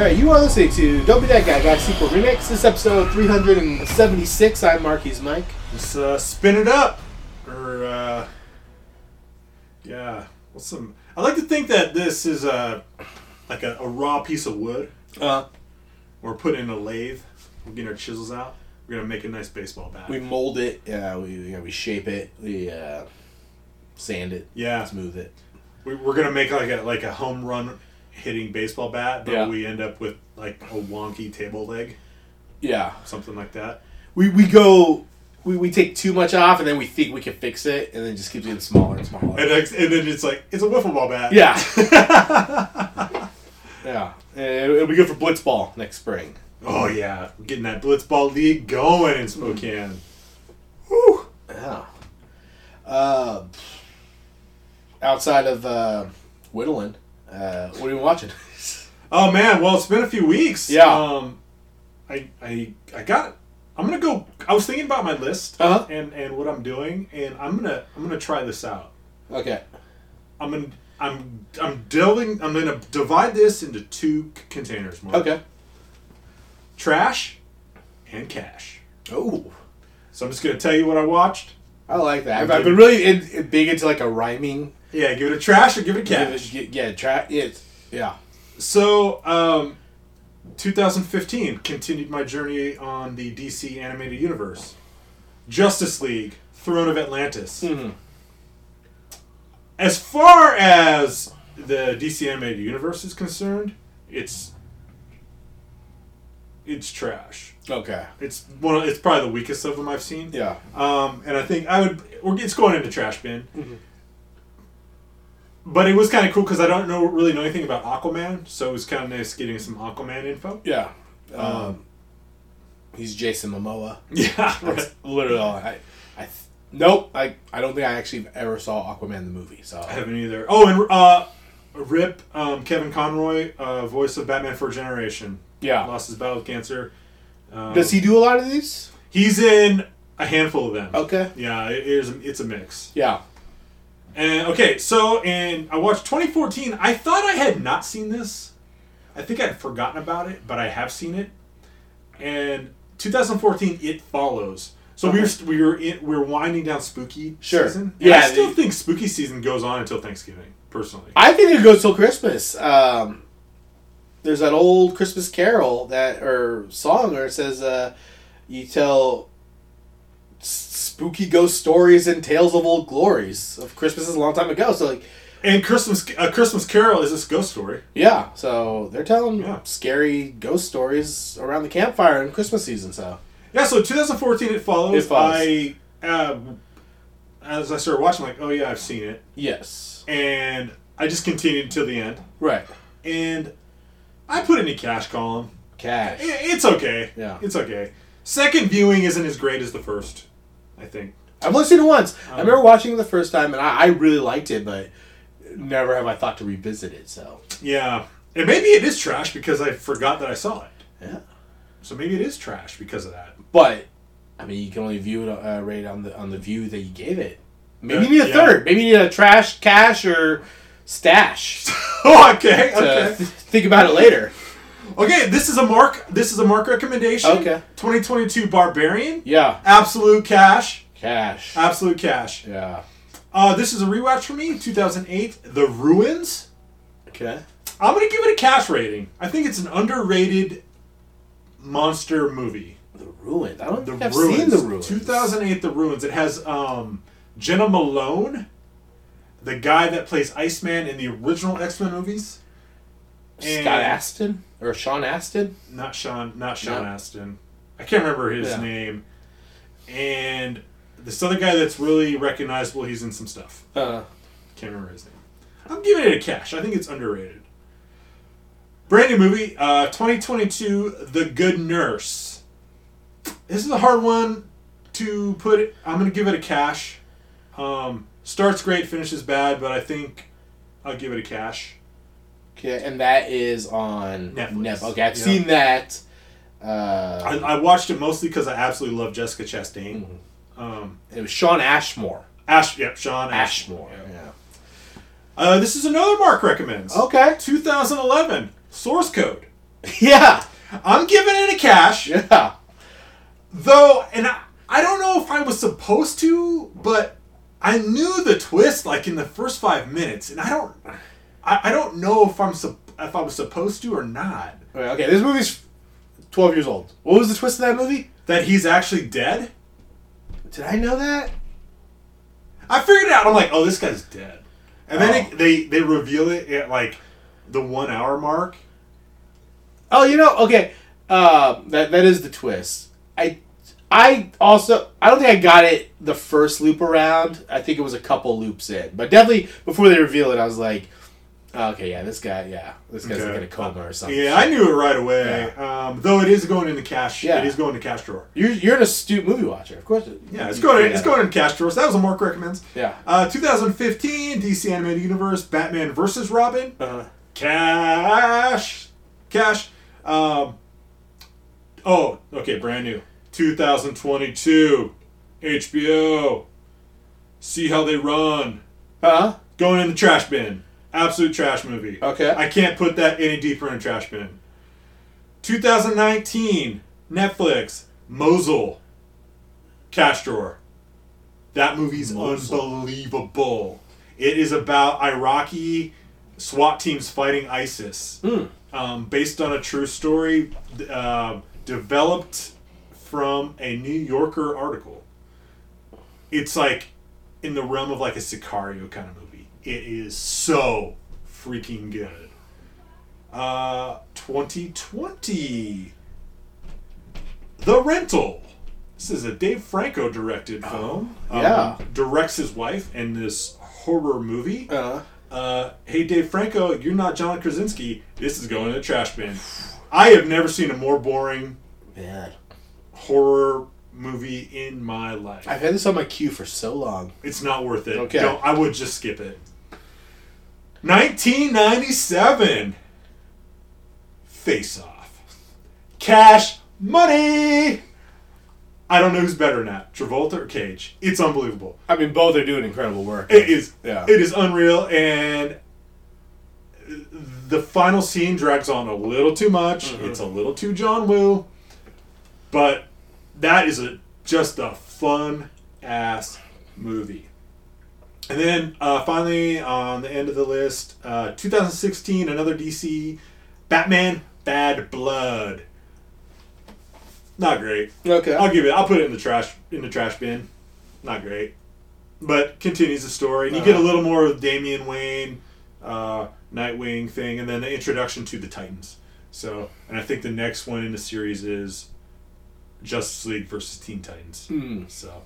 All right, you are listening to Don't Be That Guy, Guy Sequel Remix. This is episode 376. I'm Marky's Mike. Let's uh, spin it up. Or, uh, yeah. What's some. I like to think that this is a, like a, a raw piece of wood. Uh, We're putting in a lathe. We're getting our chisels out. We're going to make a nice baseball bat. we mold it, yeah, we, yeah, we shape it, we uh, sand it, yeah. smooth it. We, we're going to make like a, like a home run hitting baseball bat, but Yeah. we end up with like a wonky table leg. Yeah. Something like that. We, we go, we, we take too much off and then we think we can fix it and then it just keeps getting smaller and smaller. And, ex- and then it's like, it's a wiffle ball bat. Yeah. yeah. It'll be good for Blitzball next spring. Oh, yeah. We're getting that blitzball league going in Spokane. Woo! Yeah. Uh, outside of uh, whittling, uh, what are you watching? Oh man, well it's been a few weeks. Yeah. Um, I I I got. I'm gonna go. I was thinking about my list Uh-huh. and and what I'm doing, and I'm gonna I'm gonna try this out. okay. I'm gonna I'm I'm delving. I'm gonna divide this into two c- containers. Mark. Okay. Trash and cash. Oh, So I'm just gonna tell you what I watched. I like that. I've, I've been really in, in big into like a rhyming. Yeah, give it a trash or give it a cash. Yeah, yeah, tra- yeah, it's- yeah. So, um, 2015 continued my journey on the DC animated universe. Justice League, Throne of Atlantis. Mhm. As far as the DC animated universe is concerned, it's it's trash. Okay. It's one. Of, it's probably the weakest of them I've seen. Yeah. Um, and I think I would. We're, it's going into trash bin. Mm-hmm. But it was kind of cool because I don't know really know anything about Aquaman, so it was kind of nice getting some Aquaman info. Yeah. Um, he's Jason Momoa. Yeah, right. literally all. I, I, th- nope. I, I don't think I actually ever saw Aquaman the movie. So I haven't either. Oh, and uh, Rip um, Kevin Conroy, uh, voice of Batman for a Generation, yeah. lost his battle with cancer. Um, Does he do a lot of these? He's in a handful of them. Okay. Yeah, it is. It's a mix. Yeah. And okay, so and I watched 2014. I thought I had not seen this. I think I'd forgotten about it, but I have seen it. And 2014, it follows. So we were we were in, we are winding down spooky Sure. season. And Yeah, I still the- think spooky season goes on until Thanksgiving. Personally, I think it goes till Christmas. Um, there's that old Christmas carol that or song where it says, uh, "You tell spooky ghost stories and tales of old glories of Christmas is a long time ago." So like, and Christmas a Christmas Carol is this ghost story. yeah, so they're telling Yeah. scary ghost stories around the campfire in Christmas season. So Yeah, so 2014 it follows. It follows. I uh, as I started watching, like, oh yeah, I've seen it, yes, and I just continued until the end. right, and I put in a cash column. cash. It's okay. Yeah. It's okay. Second viewing isn't as great as the first, I think. I've only seen it once. I Um, remember watching it the first time, and I, I really liked it, but never have I thought to revisit it. So Yeah. And maybe it is trash because I forgot that I saw it. yeah. So maybe it is trash because of that. But I mean, you can only view it uh, rate on the on the view that you gave it. Maybe you need a yeah. third. Maybe you need a trash, cash, or stash. oh, okay. Okay. th- think about it later. Okay, this is a mark this is a mark recommendation. Okay. 2022 Barbarian. Yeah, Absolute cash. cash. Absolute cash. Yeah. Uh, this is a rewatch for me. 2008 The Ruins. Okay. I'm going to give it a cash rating. I think it's an underrated monster movie. The ruins. I don't The think I've Ruins. seen the ruins. 2008 The Ruins. It has um, Jena Malone, the guy that plays Iceman in the original X-Men movies. And- Scott Aston or Sean Aston. Not Sean, not Sean No. Aston. I can't remember his Yeah. name. And this other guy that's really recognizable, he's in some stuff. Uh, Can't remember his name. I'm giving it a cash. I think it's underrated. Brand new movie, uh, 2022, The Good Nurse. This is a hard one to put. It, I'm gonna give it a cash. Um, starts great, finishes bad, but I think I'll give it a cash. Okay, and that is on Netflix. Netflix. Okay, I've Yeah. seen that. Uh, I, I watched it mostly because I absolutely love Jessica Chastain. Um, it was Shawn Ashmore. Ash, yep, Shawn Ashmore. Yeah. Yeah. Uh, this is another Mark recommends. Okay. 2011 Source Code. Yeah. I'm giving it a cash. Yeah. Though, and I, I don't know if I was supposed to, but I knew the twist like in the first five minutes, and I don't, I, I don't know if I'm sup- if I was supposed to or not. Okay, okay, this movie's 12 years old. What was the twist of that movie? That he's actually dead. Did I know that? I figured it out. I'm like, oh, this guy's dead, and then Oh. it, they they reveal it at like the one hour mark. Oh, you know, okay. Uh, that that is the twist. I I also I don't think I got it the first loop around. I think it was a couple loops in, but definitely before they reveal it, I was like, oh, okay, yeah, this guy, yeah, this guy's like Okay. in a coma or something. Yeah, I knew it right away. Um, though it is going into cash. Yeah. It is going to cash drawer. You're you're an astute movie watcher, of course. Yeah, it's you going. figured It's going in cash drawers. That was a Mark recommends. Yeah. Uh, 2015 DC animated universe Batman versus Robin. out. Uh, Cash, cash. Um, oh, okay, brand new. 2022 HBO. See how they run. huh? Going in the trash bin. Absolute trash movie. Okay. I can't put that any deeper in a trash bin. 2019 Netflix Mosul. Cash drawer. That movie's unbelievable. It is about Iraqi SWAT teams fighting ISIS, um, based on a true story, uh, developed from a New Yorker article. It's like in the realm of like a Sicario kind of movie. It is so freaking good. Uh, 2020, The Rental. This is a Dave Franco directed film. Um, yeah. directs his wife in this horror movie. Uh, Uh, hey, Dave Franco, you're not John Krasinski. This is going in the trash bin. I have never seen a more boring man, horror movie in my life. I've had this on my queue for so long. It's not worth it. Okay. I would just skip it. 1997. Face Off. Cash Money. I don't know who's better than that, Travolta or Cage. It's unbelievable. I mean, both are doing incredible work. It is. Yeah. It is unreal, and the final scene drags on a little too much. Mm-hmm. It's a little too John Woo, but that is a just a fun ass movie. And then uh, finally, on the end of the list, uh, 2016, another DC, Batman: Bad Blood. Not great. Okay. I'll give it. I'll put it in the trash in the trash bin. Not great, but continues the story. And you get a little more of Damian Wayne, uh, Nightwing thing, and then the introduction to the Titans. So, and I think the next one in the series is Justice League versus Teen Titans. Hmm. So,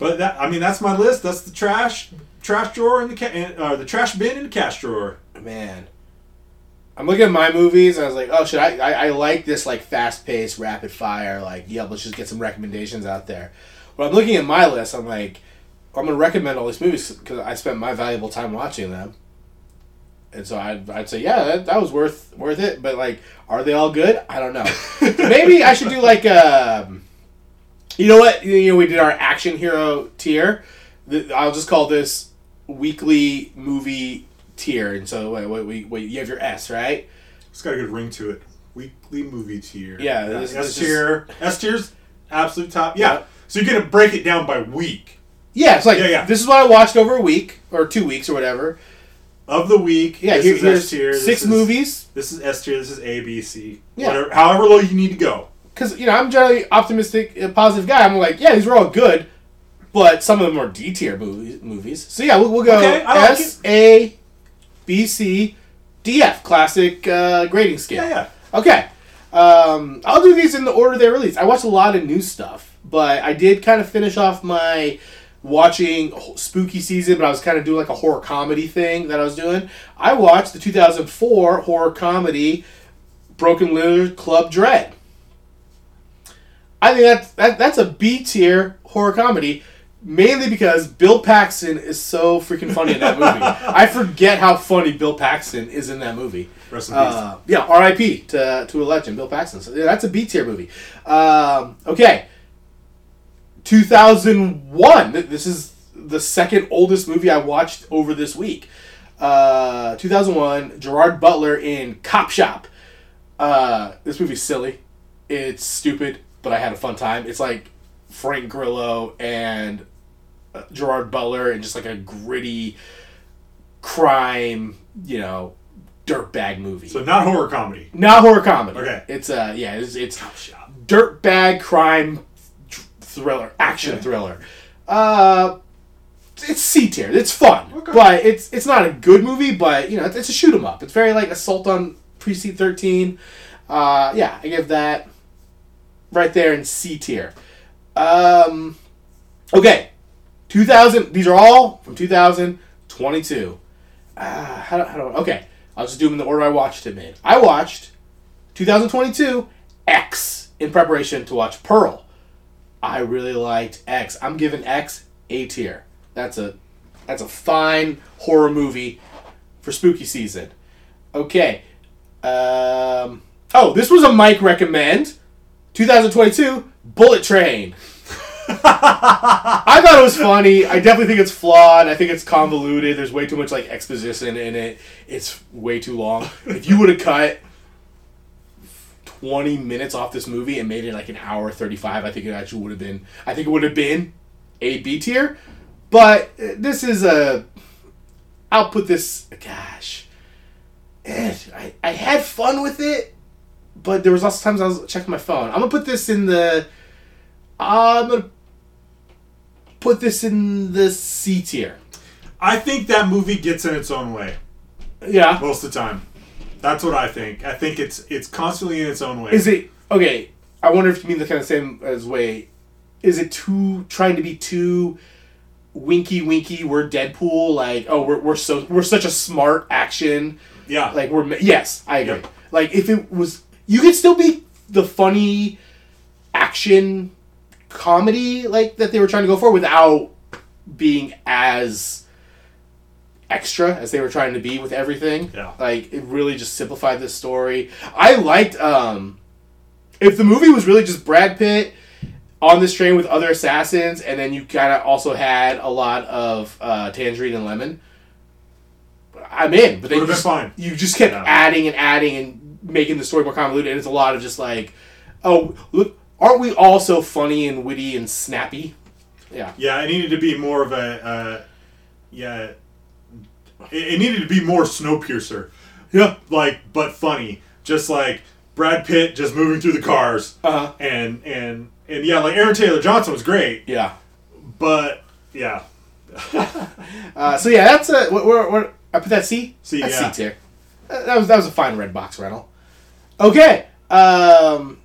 but that I mean that's my list. That's the trash trash drawer and the ca- uh, the trash bin and the cash drawer. man. I'm looking at my movies and i was like oh should i i, I like this like fast-paced rapid fire like yeah let's just get some recommendations out there. When i'm looking at my list i'm like i'm gonna recommend all these movies because i spent my valuable time watching them. And so I'd, I'd say yeah that, that was worth worth it. But like are they all good? I don't know. Maybe i should do like um you know what you know we did our action hero tier i'll just call this weekly movie tier and so wait, wait, wait, wait you have your s right It's got a good ring to it. Weekly movie tier. Yeah, this- S this tier. S tier's absolute top. Yeah. Yeah. So you're gonna break it down by week yeah it's like Yeah, yeah. this is what i watched over a week or two weeks or whatever of the week. yeah this here, is S tier. this six is- movies This is S tier. This is A, B, C. Yeah. Whatever, however low you need to go. Because you know i'm generally optimistic positive guy i'm like yeah these are all good but some of them are d tier movies movies so yeah we'll, we'll go Okay, s a b c d f classic uh, grading scale Yeah, yeah. Okay. Um, I'll do these in the order they're released. I watched a lot of new stuff, but I did kind of finish off my watching spooky season, but I was kind of doing like a horror comedy thing that I was doing. I watched the 2004 horror comedy Broken Lizard Club Dread. I think that's that, that's a B tier horror comedy, mainly because Bill Paxton is so freaking funny in that movie. I forget how funny Bill Paxton is in that movie. Rest in peace. Uh, yeah, R.I.P. to to a legend, Bill Paxton. So yeah, that's a B tier movie. Um, okay, 2001. This is the second oldest movie I watched over this week. Uh, 2001. Gerard Butler in Cop Shop. Uh, this movie's silly. It's stupid, but I had a fun time. It's like Frank Grillo and uh, Gerard Butler and just like a gritty crime, you know, dirtbag movie. so not horror comedy. Not horror comedy. Okay. It's uh yeah, it's it's dirtbag crime thr- thriller, action Okay. thriller. Uh it's C tier. It's fun, Okay. but it's it's not a good movie. But you know, it's, it's a shoot 'em up. It's very like Assault on Precinct Thirteen. Uh, yeah, I give that right there in C tier. Um, okay, two thousand. These are all from two thousand twenty-two. Uh, how do, how do okay? I'll just do them in the order I watched them in. I watched 2022 X in preparation to watch Pearl. I really liked X. I'm giving X A tier. That's a that's a fine horror movie for spooky season. Okay. Um Oh, this was a Mike recommend. 2022 Bullet Train. I thought it was funny. I definitely think it's flawed. I think it's convoluted. There's way too much like exposition in it. It's way too long. If you would have cut 20 minutes off this movie and made it like an hour 35, I think it actually would have been I think it would have been a B tier. But uh, this is a I'll put this gosh. eh, I, I had fun with it, but there was also times I was checking my phone. I'm gonna put this in the I'm gonna put this in the C tier. I think that movie gets in its own way Yeah. most of the time. That's what I think. I think it's it's constantly in its own way. Is it okay? I wonder if you mean the kind of same as way. Is it too trying to be too winky winky? We're Deadpool. Like oh we're, we're so we're such a smart action. Yeah. Like we're yes I agree. Yep. Like if it was you could still be the funny action comedy like that they were trying to go for without being as extra as they were trying to be with everything. Yeah. Like it really just simplified the story. I liked um if the movie was really just Brad Pitt on this train with other assassins and then you kind of also had a lot of uh, Tangerine and Lemon I'm in, but been just, fine. you just kept Yeah. adding and adding and making the story more convoluted and it's a lot of just like oh look aren't we all so funny and witty and snappy? Yeah. Yeah, it needed to be more of a, uh, yeah, it, it needed to be more Snowpiercer. Yeah. Like, but funny. Just like Brad Pitt just moving through the cars. Uh-huh. And, and, and yeah, like Aaron Taylor Johnson was great, Yeah. but yeah. Uh, so yeah, that's a what, what, what I put that C. C, That's yeah. C tier. Uh, That was that was a fine red box rental. Okay. Um,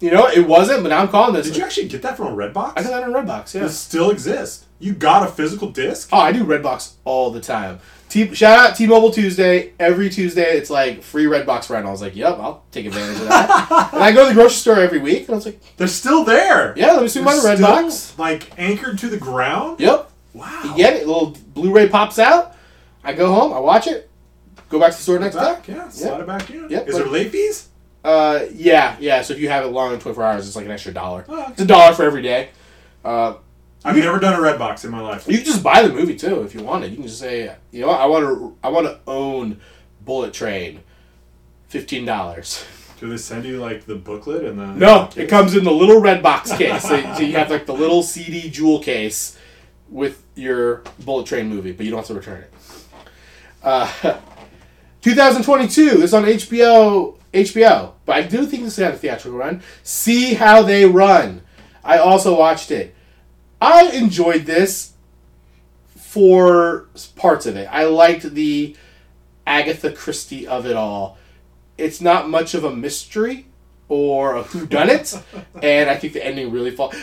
you know it wasn't, but now I'm calling this. Did you actually get that from a Redbox? I got that on Redbox. Yeah. It still exists. You got a physical disc? Oh, I do Redbox all the time. T- shout out T-Mobile Tuesday. Every Tuesday, it's like free Redbox rental. I was like, "Yep, I'll take advantage of that." and I go to the grocery store every week, and I was like, They're still there. "Yeah, let me see my Redbox." Like anchored to the ground? Yep. Wow. You get it. A little Blu-ray pops out. I go home. I watch it. Go back to the store next Back, day. yeah, slide it back in. Is there late fees? Uh, yeah, yeah. So if you have it longer than 24 hours, it's like an extra dollar. Oh, okay. It's a dollar for every day. Uh, I've never done a red box in my life. you can just buy the movie too if you want it. You can just say, you know, what, I want to, I want to own Bullet Train. Fifteen dollars. Do they send you like the booklet and the? No, it comes in the little red box case. so, so you have like the little CD jewel case with your Bullet Train movie, but you don't have to return it. Uh, 2022. This is on HBO. HBO, but I do think this had a theatrical run. See how they run. I also watched it. I enjoyed this for parts of it. I liked the Agatha Christie of it all. It's not much of a mystery or a whodunit, and I think the ending really falls.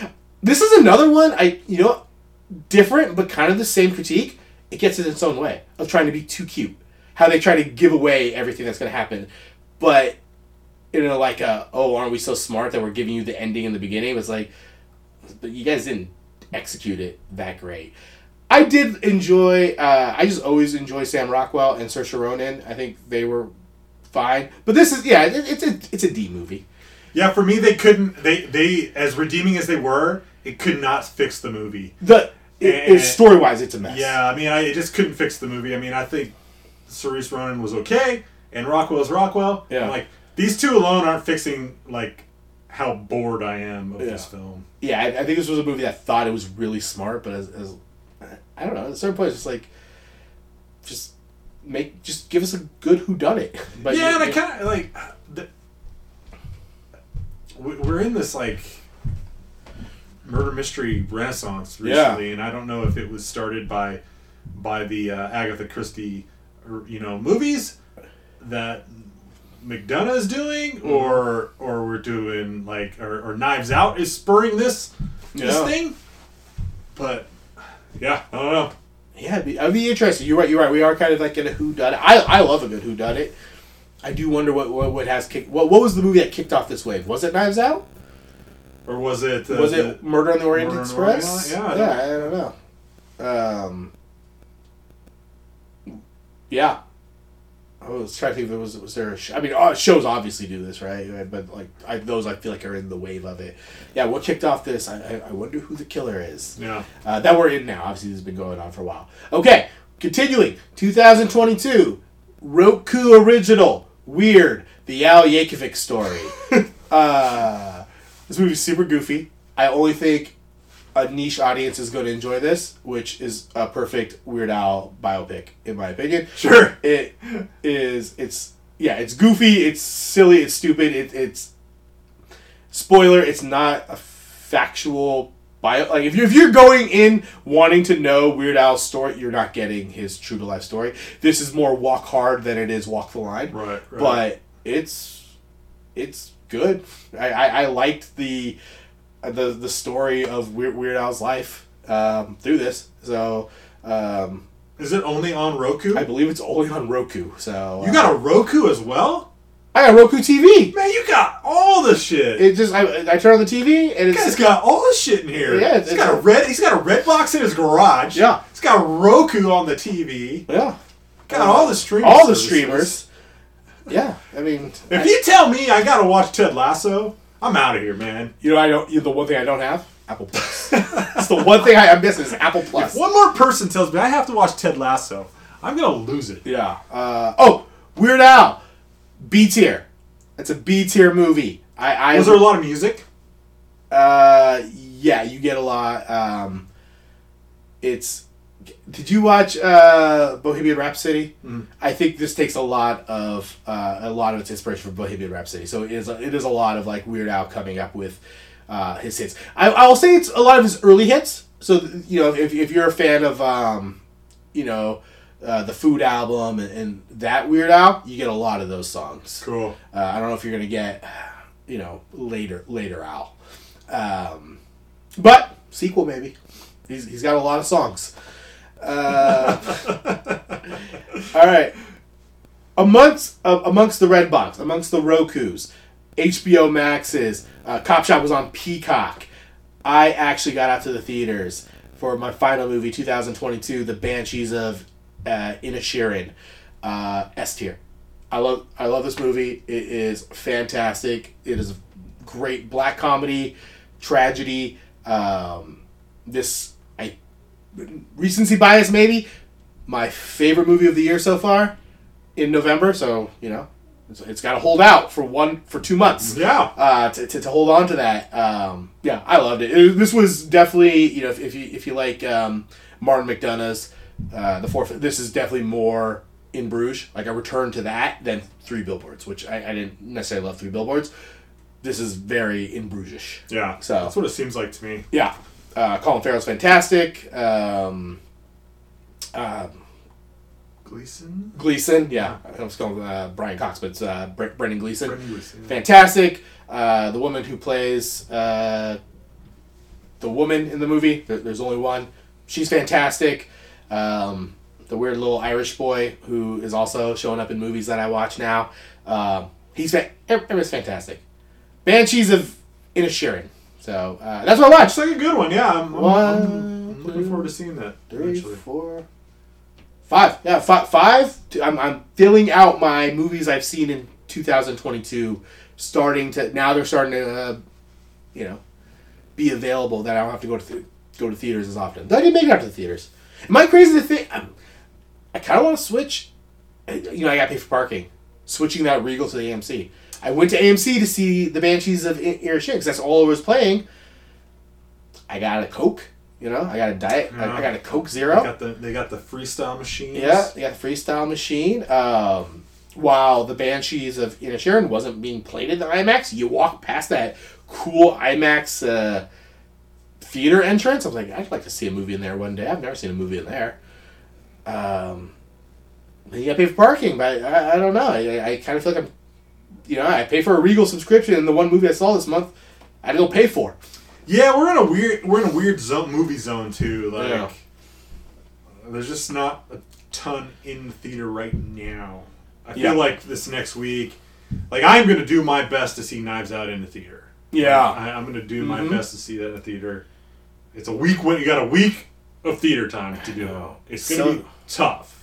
This is another one. I you know different, but kind of the same critique. It gets in its own way of trying to be too cute. How they try to give away everything that's going to happen, but you know, like a oh aren't we so smart that we're giving you the ending in the beginning? It was like, but you guys didn't execute it that great. I did enjoy. Uh, I just always enjoy Sam Rockwell and Saoirse Ronan. I think they were fine, but this is yeah, it, it's a it's a D movie. Yeah, for me, they couldn't. They they as redeeming as they were, it could not fix the movie. The it, story wise, it's a mess. Yeah, I mean, I it just couldn't fix the movie. I mean, I think Saoirse Ronan was okay, and Rockwell's Rockwell. Yeah. I'm like these two alone aren't fixing like how bored I am of this film. yeah. I, I think this was a movie that thought it was really smart, but as, as I don't know, at a certain point, it's just like just make just give us a good who done it. But yeah, you- and I kind of like the, we- we're in this like murder mystery renaissance Yeah. recently, and I don't know if it was started by by the uh, Agatha Christie, you know, movies that McDonough is doing, Mm-hmm. or or we're doing like or, or Knives Out is spurring this this Yeah. thing. But yeah, I don't know. Yeah, it'd be, I'd be interested. You're right. You're right. We are kind of like in a who done it. I I love a good who done it. I do wonder what what, what has kicked. What what was the movie that kicked off this wave? Was it Knives Out? Or was it? Uh, was it Murder on the Orient Murder on the Orient Express? Yeah, I yeah. I don't know. Um. Yeah. I was trying to think if there was was there. A sh- I mean, uh, shows obviously do this, right? But like, I, those I feel like are in the wave of it. Yeah, what kicked off this? I, I, I wonder who the killer is. Yeah. uh, that we're in now. Obviously, this has been going on for a while. Okay, continuing. 2022, Roku original, Weird, the Al Yankovic story. uh, this movie's super goofy. I only think a niche audience is going to enjoy this, which is a perfect Weird Al biopic, in my opinion. Sure. It is. It's yeah. It's goofy. It's silly. It's stupid. It, it's spoiler. It's not a factual bio. Like if you're if you're going in wanting to know Weird Al's story, you're not getting his true to life story. This is more walk hard than it is walk the line. Right, right. But it's it's good. I I, I liked the the the story of Weird, Weird Al's life um, through this. So. Um, Is it only on Roku? I believe it's only on Roku. So you got a Roku as well? I got Roku TV. Man, you got all the shit. It just I, I turn on the TV and it's got all the shit in here. Yeah, he's it's- got a red. He's got a red box in his garage. Yeah. he's got Roku on the TV. yeah Got all the streamers. all the streamers. Yeah, I mean, If I- you tell me I gotta watch Ted Lasso, I'm out of here, man. you know I don't. You, the one thing I don't have Apple Plus. It's the one thing I, I'm is Apple Plus. One more person tells me I have to watch Ted Lasso, I'm gonna lose it. Yeah. Uh, oh, Weird Al, B tier. It's a B tier movie. I, I Was there a lot of music? Uh, yeah, you get a lot. Um, it's. Did you watch uh, Bohemian Rhapsody? I think this takes a lot of uh, a lot of its inspiration from Bohemian Rhapsody. So it is a, it is a lot of like Weird Al coming up with uh, his hits. I I will say it's a lot of his early hits. So you know if, if you're a fan of um, you know uh, the Food album and, and that Weird Al, you get a lot of those songs. Cool. Uh, I don't know if you're gonna get, you know, later later Al, um, but sequel maybe. He's he's got a lot of songs. Uh, all right, amongst uh, amongst the red box, amongst the Roku's, HBO Max's, uh, Cop Shop was on Peacock. I actually got out to the theaters for my final movie, 2022, The Banshees of uh, Inisherin, uh, S tier. I love I love this movie. It is fantastic. It is great black comedy, tragedy. Um, this recency bias maybe my favorite movie of the year so far in November. So you know it's, it's got to hold out for one for two months. Yeah. Uh, to, to, to hold on to that. Um, yeah, I loved it. It- This was definitely you know if, if you if you like um, Martin McDonagh's uh, the fourth. This is definitely more in Bruges. Like a return to that than Three Billboards, which I, I didn't necessarily love Three Billboards. This is very in Bruges. Yeah. So- that's what it seems like to me. Yeah, uh, Colin Farrell's fantastic. Um, um, Gleeson. Gleeson, yeah, I was calling uh, Brian Cox, but it's uh, Bre- Brendan Gleeson. Brendan Gleeson. Fantastic. Uh, the woman who plays uh, the woman in the movie, there, there's only one. she's fantastic. Um, the weird little Irish boy who is also showing up in movies that I watch now. Um, he's fa- everyone's fantastic. Banshees of Inisherin. So uh, that's what I watched. It's like a good one. Yeah, I'm, One, I'm, I'm looking two, forward to seeing that. Three, eventually. four, five. Yeah, five. five. I'm, I'm filling out my movies I've seen in 2022. Starting to now, they're starting to, uh, you know, be available that I don't have to go to th- go to theaters as often. Though I did make it out to the theaters. Am I crazy to think? I'm, I kind of want to switch. You know, I got to pay for parking. Switching that Regal to the AMC. I went to AMC to see the Banshees of Inisherin because that's all I was playing. I got a Coke. You know, I got a diet. I, I got a Coke Zero. They got the they got the freestyle machine. Yeah, they got the freestyle machine. Um, while the Banshees of Inisherin wasn't being played in the IMAX, you walk past that cool IMAX uh, theater entrance. I was like, I'd like to see a movie in there one day. I've never seen a movie in there. Um, you got to pay for parking, but I, I don't know. I, I kind of feel like I'm, you know, I pay for a Regal subscription, and the one movie I saw this month, I to pay for. Yeah, we're in a weird we're in a weird zone movie zone too. Like Yeah. there's just not a ton in the theater right now. I feel Yeah. like this next week, like I'm gonna do my best to see Knives Out in the theater. Yeah. I, I'm gonna do my Mhm. best to see that in the theater. It's a week when you got a week of theater time to do it. It's gonna So- be tough.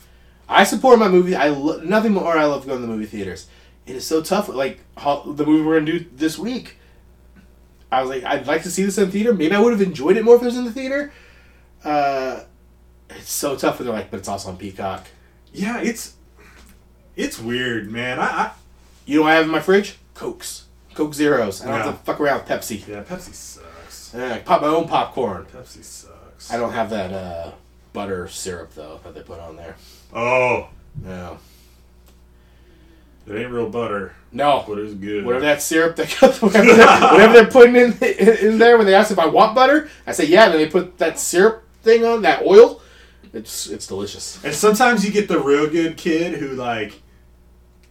I support my movie. I lo- nothing more. I love going to the movie theaters. It is so tough. Like the movie we're gonna do this week. I was like, I'd like to see this in theater. Maybe I would have enjoyed it more if it was in the theater. Uh, it's so tough when they're like, but it's also on Peacock. Yeah, it's it's weird, man. I, I You know what I have in my fridge? Cokes, Coke Zeros. I don't have to fuck around with Pepsi. yeah, Pepsi sucks. Yeah, I pop my own popcorn. Pepsi sucks. I don't have that uh, butter syrup though that they put on there. Oh, No, it ain't real butter, no. but it's good. Whatever that syrup that whatever, they're, whatever they're putting in, in in there when they ask if I want butter, I say yeah. Then they put that syrup thing on that oil. It's it's delicious. And sometimes you get the real good kid who like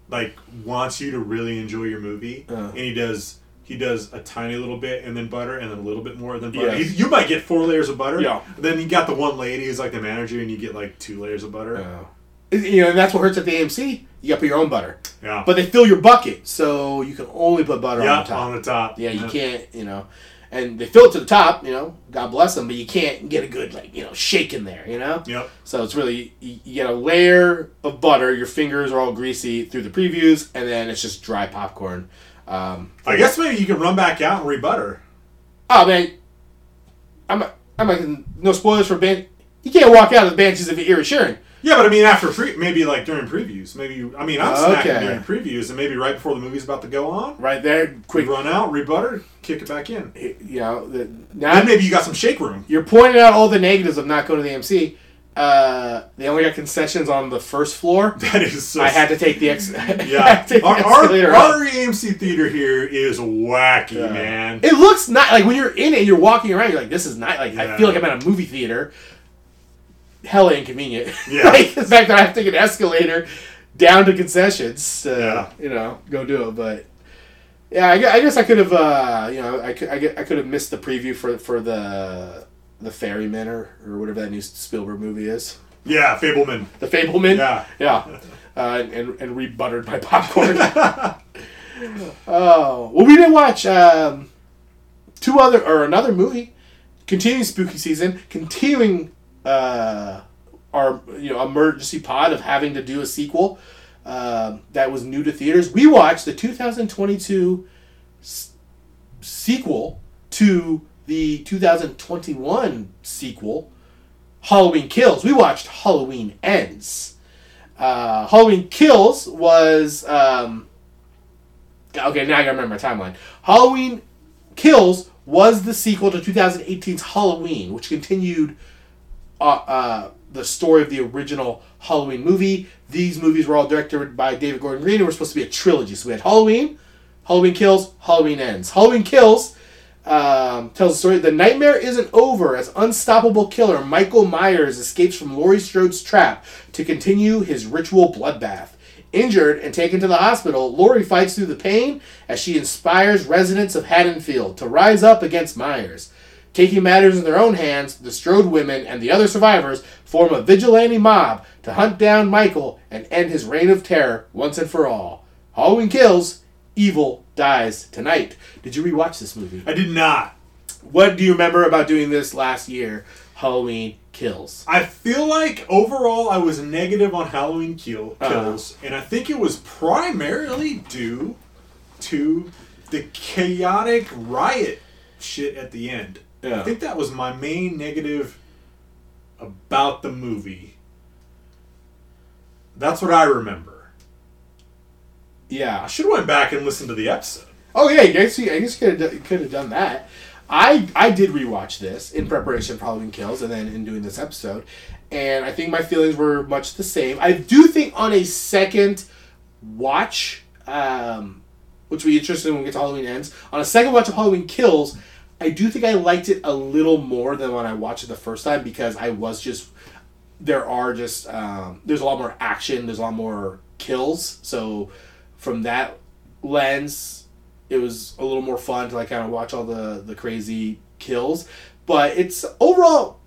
like wants you to really enjoy your movie, Uh. and he does he does a tiny little bit and then butter and then a little bit more than butter. Yes. He- you might get four layers of butter. Yeah. Then you got the one lady who's like the manager, and you get like two layers of butter. You know, and that's what hurts at the AMC. You got to put your own butter, Yeah. but they fill your bucket, so you can only put butter yeah, on the top. on the top. yeah, you can't. You know, and they fill it to the top. You know, God bless them, but you can't get a good like you know shake in there. You know. Yep. So it's really you, you get a layer of butter. Your fingers are all greasy through the previews, and then it's just dry popcorn. Um, I guess maybe you can run back out and rebutter. Oh man, I'm I'm like no spoilers for Ben. You can't walk out of the Banshees of Inisherin. Yeah, but I mean, after pre- maybe like during previews, maybe you, I mean, I'm Okay. snacking during previews, and maybe right before the movie's about to go on, Right there, quick quick. run out, rebutter, kick it back in. You know, the, And now maybe you got some shake room. you're pointing out all the negatives of not going to the AMC. Uh, they only got concessions on the first floor. That is so. I had to take the ex. Yeah, the our, our, our AMC theater here is wacky, man. It looks not like when you're in it, you're walking around. You're like, this is not like I Yeah. feel like I'm at a movie theater. Hella inconvenient. Yeah. like the fact that I have to take an escalator down to concessions. To, Yeah. You know, go do it. But yeah, I, I guess I could have. Uh, you know, I could. I, I could have missed the preview for for the the Ferryman or, or whatever that new Spielberg movie is. Yeah, Fableman. The Fableman. Yeah. Yeah. Uh, and, and, rebuttered my popcorn. oh. Well, we didn't watch um, two other, or another movie. Continuing spooky season. Continuing uh, our, you know, emergency pod of having to do a sequel um, that was new to theaters. We watched the 2022 s- sequel to the 2021 sequel, Halloween Kills. We watched Halloween Ends. Uh, Halloween Kills was um, okay. Now I gotta remember my timeline. Halloween Kills was the sequel to 2018's Halloween, which continued uh, uh, the story of the original Halloween movie. These movies were all directed by David Gordon Green and were supposed to be a trilogy. So we had Halloween, Halloween Kills, Halloween Ends. Halloween Kills um, tells the story. The nightmare isn't over as unstoppable killer Michael Myers escapes from Laurie Strode's trap to continue his ritual bloodbath. Injured and taken to the hospital, Laurie fights through the pain as she inspires residents of Haddonfield to rise up against Myers. Taking matters in their own hands, the Strode women and the other survivors form a vigilante mob to hunt down Michael and end his reign of terror once and for all. Halloween kills, evil dies tonight. Did you rewatch this movie? I did not. What do you remember about doing this last year? Halloween kills. I feel like overall I was negative on Halloween kill, Uh-huh. kills, and I think it was primarily due to the chaotic riot shit at the end. Yeah. I think that was my main negative about the movie. That's what I remember. Yeah. I should have went back and listened to the episode. Oh yeah, I guess you, I guess you could have could have done that. I I did rewatch this in preparation for Halloween Kills, and then in doing this episode, and I think my feelings were much the same. I do think on a second watch, um, which will be interesting when we get to Halloween Ends. On a second watch of Halloween Kills, I do think I liked it a little more than when I watched it the first time because I was just there are just um, there's a lot more action, there's a lot more kills. So from that lens, it was a little more fun to like kind of watch all the the crazy kills. But it's overall,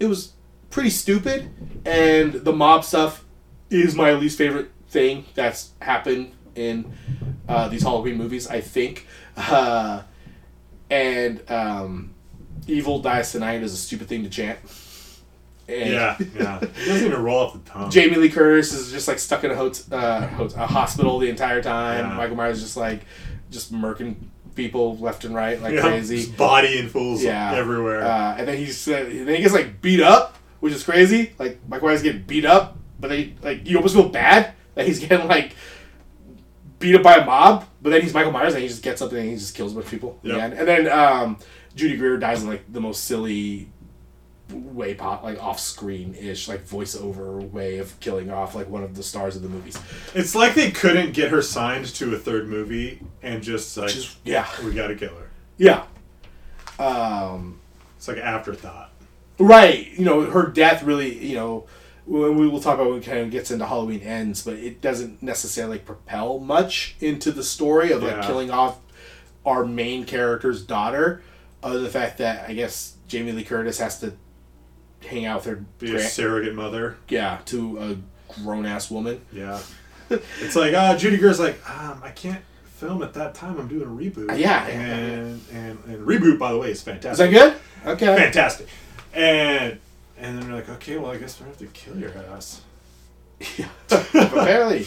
it was pretty stupid, and the mob stuff is my least favorite thing that's happened in uh, these Halloween movies. I think, uh, and um, "Evil Dies Tonight" is a stupid thing to chant. And Yeah, yeah. It doesn't even roll off the tongue. Jamie Lee Curtis is just like stuck in a, hot- uh, a hospital the entire time. Yeah. Michael Myers is just like just murking people left and right like Yeah, crazy. just body and fools Yeah, everywhere. Uh, and then he's uh, then he gets like beat up, which is crazy. Like Michael Myers getting beat up, but they like you almost feel bad that he's getting like beat up by a mob. But then he's Michael Myers and he just gets up and he just kills a bunch of people. in the Yep. end. And then um, Judy Greer dies in like the most silly way pop like off screen ish like voiceover way of killing off like one of the stars of the movies. It's like they couldn't get her signed to a third movie and just like Just yeah, we gotta kill her. yeah. Um, It's like an afterthought. right. You know, her death really. You know, we will talk about when of gets into Halloween ends, but it doesn't necessarily propel much into the story of like Yeah. killing off our main character's daughter. Other than the fact that I guess Jamie Lee Curtis has to hang out with her Be a surrogate mother. yeah to a grown ass woman. Yeah. it's like uh Judy Greer's like, um, I can't film at that time. I'm doing a reboot. Uh, yeah. And and, and reboot by the way is fantastic. Is that good? Okay. Fantastic. And and then they're like, okay, well I guess we're gonna have to kill your ass. Apparently.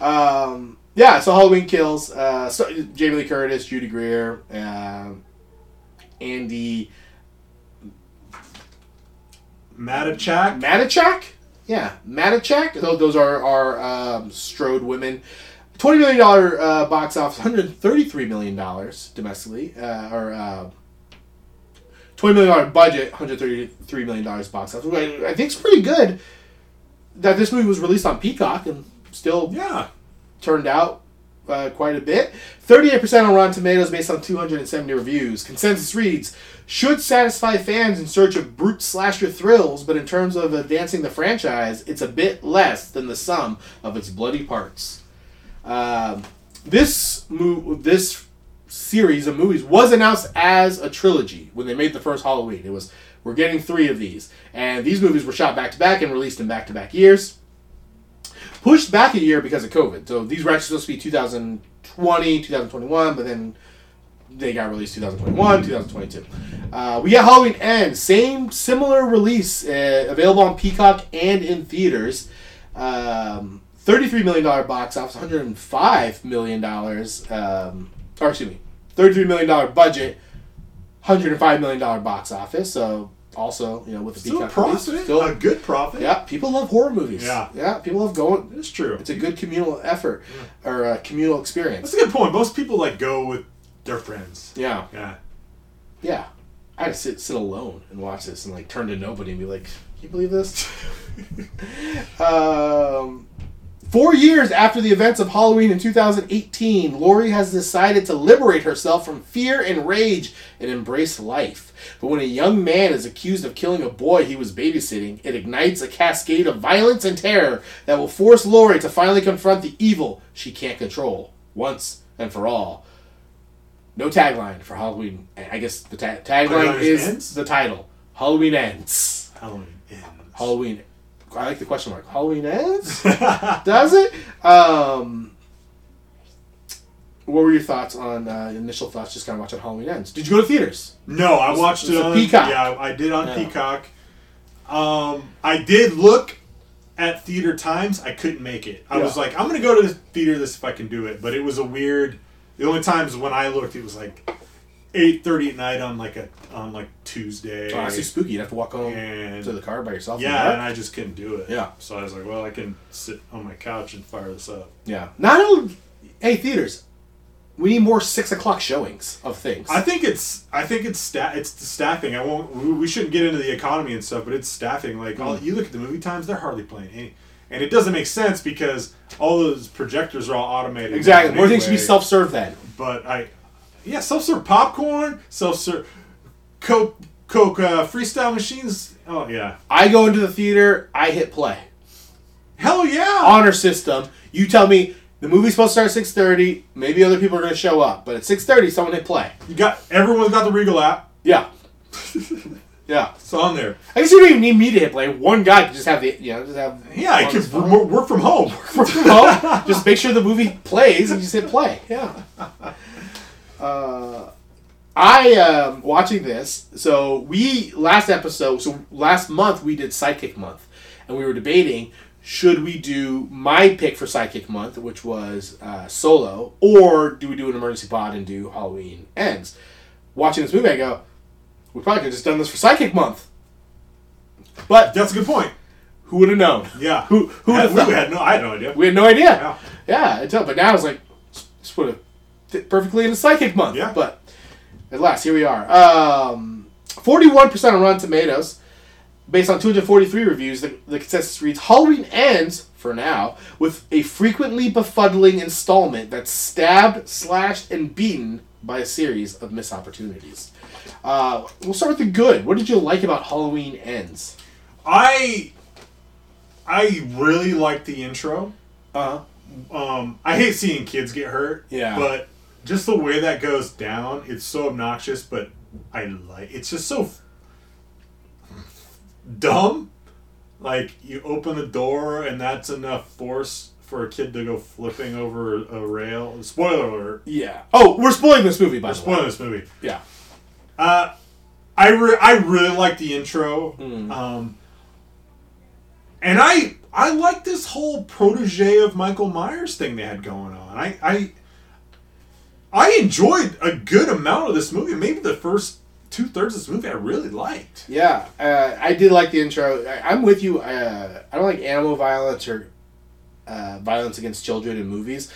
Um, yeah, so Halloween Kills. Uh, so, Jamie Lee Curtis, Judy Greer, um, Andi Matichak. Matichak? Yeah, Matichak. Those, those are, are um, Strode women. $20 million uh, box office, $133 million domestically. Uh, or uh, $20 million budget, $133 million box office. I, I think it's pretty good that this movie was released on Peacock and still Yeah. turned out uh, quite a bit. 38% on Rotten Tomatoes based on 270 reviews. Consensus reads should satisfy fans in search of brute slasher thrills, but in terms of advancing the franchise, it's a bit less than the sum of its bloody parts. Um, this mo- this series of movies was announced as a trilogy when they made the first Halloween. It was we're getting three of these, and these movies were shot back to back and released in back to back years pushed back a year because of COVID. So these were actually supposed to be 2020, 2021, but then they got released 2021, 2022. Uh, we got Halloween Ends, same similar release, uh, available on Peacock and in theaters. Um, $33 million box office, $105 million, um, or excuse me, $33 million budget, $105 million box office. So also, you know, with the Still a Peacock profit. still- a good profit. yeah, people love horror movies. Yeah. yeah, people love going. It's true. It's a good communal effort or a communal experience. That's a good point. Most people like go with their friends. Yeah, Yeah. yeah. I had to sit sit alone and watch this and like turn to nobody and be like, "Can you believe this?" um, four years after the events of Halloween in 2018, Laurie has decided to liberate herself from fear and rage and embrace life. But when a young man is accused of killing a boy he was babysitting, it ignites a cascade of violence and terror that will force Laurie to finally confront the evil she can't control once and for all. no tagline for Halloween. I guess the ta- tagline is the title. Halloween ends. Halloween ends. Halloween. I like the question mark. Halloween ends. Does it? Um, what were your thoughts on uh, initial thoughts? Just kind of watching Halloween ends. Did you go to theaters? No, I watched it on Peacock. Yeah, I did on Yeah. Peacock. Um, I did look at theater times. I couldn't make it. I Yeah. was like, I'm gonna go to the theater this if I can do it. But it was a weird. The only times when I looked, it was like eight thirty at night on like a on like Tuesday. Oh, I see spooky. You'd have to walk home And- to the car by yourself. yeah, and I just couldn't do it. Yeah. So I was like, well, I can sit on my couch and fire this up. yeah. Not only, hey theaters, we need more six o'clock showings of things. I think it's I think it's sta- it's the staffing. I won't. We shouldn't get into the economy and stuff, but it's staffing. Like all, hmm. you look at the movie times, they're hardly playing any, and it doesn't make sense because all those projectors are all automated. exactly. More things should be self serve then. But I, yeah, self serve popcorn, self serve Coke Coke uh, freestyle machines. Oh yeah, I go into the theater. I hit play. hell yeah. honor system. You tell me the movie's supposed to start at six thirty. Maybe other people are going to show up, but at six thirty, someone hit play. you got everyone's got the Regal app. Yeah, yeah. It's on there. I guess you don't even need me to hit play. One guy can just have the you know just have Yeah, I can work from home. Work from home. just make sure the movie plays and just hit play. Yeah. Uh, I um watching this. So we last episode. So last month we did Psychic Month, and we were debating should we do my pick for Psychic Month, which was uh, Solo, or do we do an emergency pod and do Halloween Ends? Watching this movie, I go, we probably could have just done this for Psychic Month. But That's a good point. who would have known? Yeah. Who who would have we had no. I had no idea. We had no idea. Yeah. Yeah, until but now it's like just put it fit perfectly a psychic month. Yeah. But at last, here we are. Um, Forty-one percent on Rotten Tomatoes, based on two hundred forty-three reviews. The, the consensus reads: Halloween ends for now with a frequently befuddling installment that's stabbed, slashed, and beaten by a series of missed opportunities. Uh, we'll start with the good. What did you like about Halloween Ends? I I really like the intro. Uh Um, I hate seeing kids get hurt. Yeah. But just the way that goes down, it's so obnoxious. But I like. It's just so f- dumb. Like you open the door and that's enough force for a kid to go flipping over a rail. Spoiler alert. Yeah. Oh, we're spoiling this movie by We're the way. spoiling this movie. Yeah. Uh, I re- I really like the intro. Hmm. Um, and I I like this whole protege of Michael Myers thing they had going on. I I I enjoyed a good amount of this movie. Maybe the first two thirds of this movie I really liked. Yeah, uh, I did like the intro. I, I'm with you. Uh, I don't like animal violence or uh, violence against children in movies,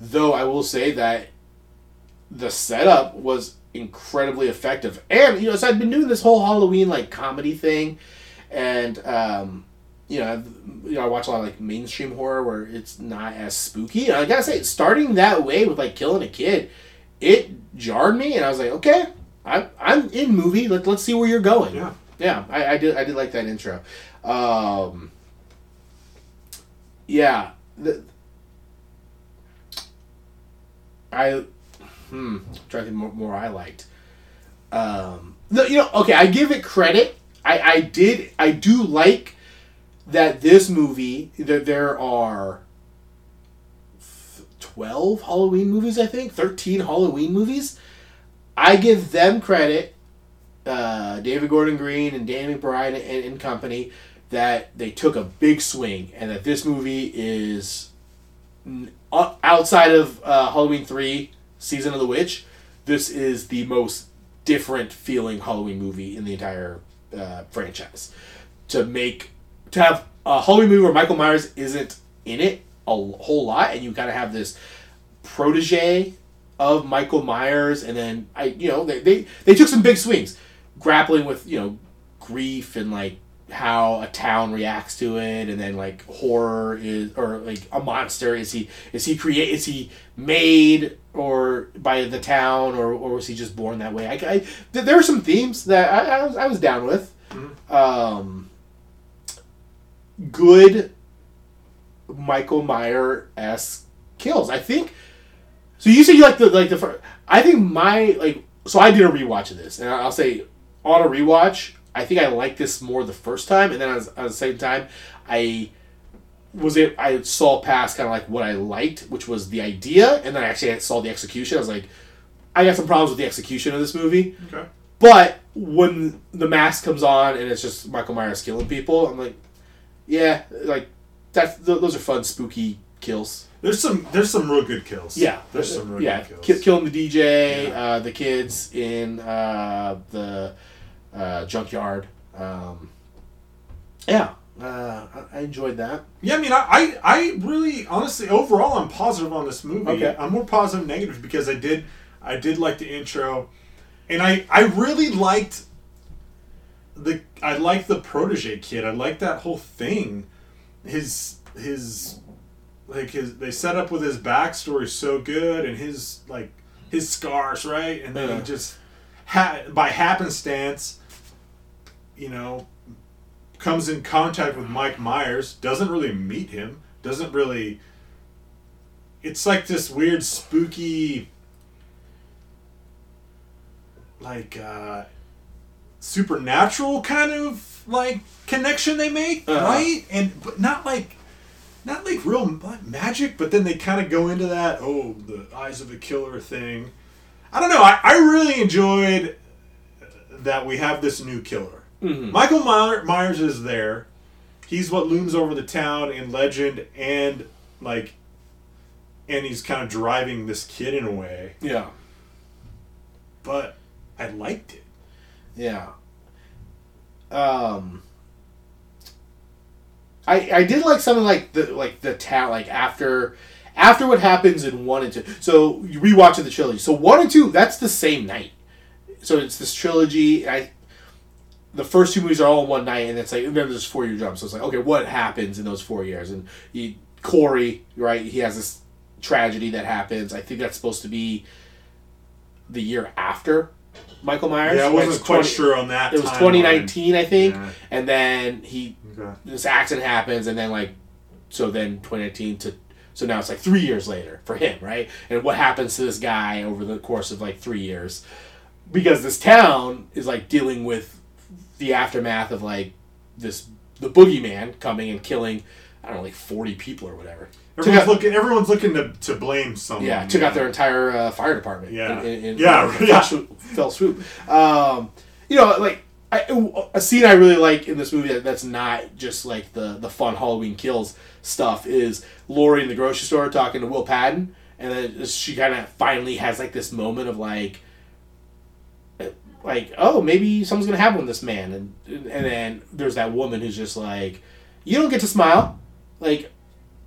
though I will say that the setup was incredibly effective. And you know, so I've been doing this whole Halloween like comedy thing, and um, you know, you know, I watch a lot of like mainstream horror where it's not as spooky. And I gotta say, starting that way with like killing a kid, it jarred me, and I was like, okay, I'm I'm in movie. Let let's see where you're going. Yeah. yeah, I, I did I did like that intro. Um, yeah, the, I hmm trying to think more, more I liked. Um, the, you know, okay, I give it credit. I I did I do like that this movie that there are 12 Halloween movies, I think, 13 Halloween movies. I give them credit, uh, David Gordon Green and Danny McBride and, and company, that they took a big swing and that this movie is outside of uh, Halloween 3, Season of the Witch, this is the most different feeling Halloween movie in the entire uh, franchise. To make, to have a Halloween movie where Michael Myers isn't in it a whole lot and you kind of have this protege of Michael Myers, and then I, you know, they, they they took some big swings, grappling with you know grief and like how a town reacts to it, and then like horror is or like a monster is he is he create is he made or by the town or or was he just born that way? I, I there were some themes that I, I was I was down with. Um, good Michael Meyer esque kills. I think So you said you like the like the first. I think my like. So I did a rewatch of this, and I'll say on a rewatch, I think I liked this more the first time, and then at, at the same time, I was it. I saw past kind of like what I liked, which was the idea, and then I actually saw the execution. I was like, I got some problems with the execution of this movie. Okay. But when the mask comes on and it's just Michael Myers killing people, I'm like, yeah, like that's th- those are fun, spooky kills. There's some there's some real good kills. Yeah, There's some real yeah, good kills. ki- killing the DJ, Yeah. uh, the kids in uh, the uh, junkyard. Um, yeah, uh, I, enjoyed that. Yeah, I mean, I, I, I really, honestly, overall, I'm positive on this movie. Okay. I'm more positive than negative because I did, I did like the intro, and I, I really liked the, I like the protege kid. I like that whole thing. His, his, like his, they set up with his backstory so good, and his like his scars, right, and then Yeah. he just, ha- by happenstance, you know, comes in contact with Mike Myers, doesn't really meet him, doesn't really. It's like this weird, spooky, like, uh, supernatural kind of like connection they make, Uh-huh. right? And but not like, not like real magic, but then they kind of go into that oh the eyes of a killer thing. I don't know. I, I really enjoyed that we have this new killer. Michael Meyer, Myers is there. He's what looms over the town in legend, and like, and he's kind of driving this kid in a way. Yeah, But I liked it. Yeah. Um, I I did like something like the like the town like after after what happens in one and two. So you rewatching the trilogy. So one and two, that's the same night. So it's this trilogy. I the first two movies are all one night, and it's like and then there's four year jump. So it's like okay, what happens in those four years? And he, Corey, right? He has this tragedy that happens. I think that's supposed to be the year after Michael Myers. Yeah, I wasn't quite 20 sure on that. It was timeline. 2019, I think, Yeah. and then he Okay. this accident happens, and then like so then 2019 to so now it's like three years later for him, right? And what happens to this guy over the course of like three years? Because this town is like dealing with the aftermath of like this the boogeyman coming and killing I don't know like 40 people or whatever. Everyone's out- looking. Everyone's looking to, to blame someone. yeah, took out their entire uh, fire department. Yeah. in, in, in Yeah, in yeah. Fell swoop. Fell swoop. Um, you know, like I, a scene I really like in this movie that, that's not just like the the fun Halloween kills stuff is Laurie in the grocery store talking to Will Patton, and then she kind of finally has like this moment of like. Like oh maybe something's gonna happen with this man and and then there's that woman who's just like you don't get to smile like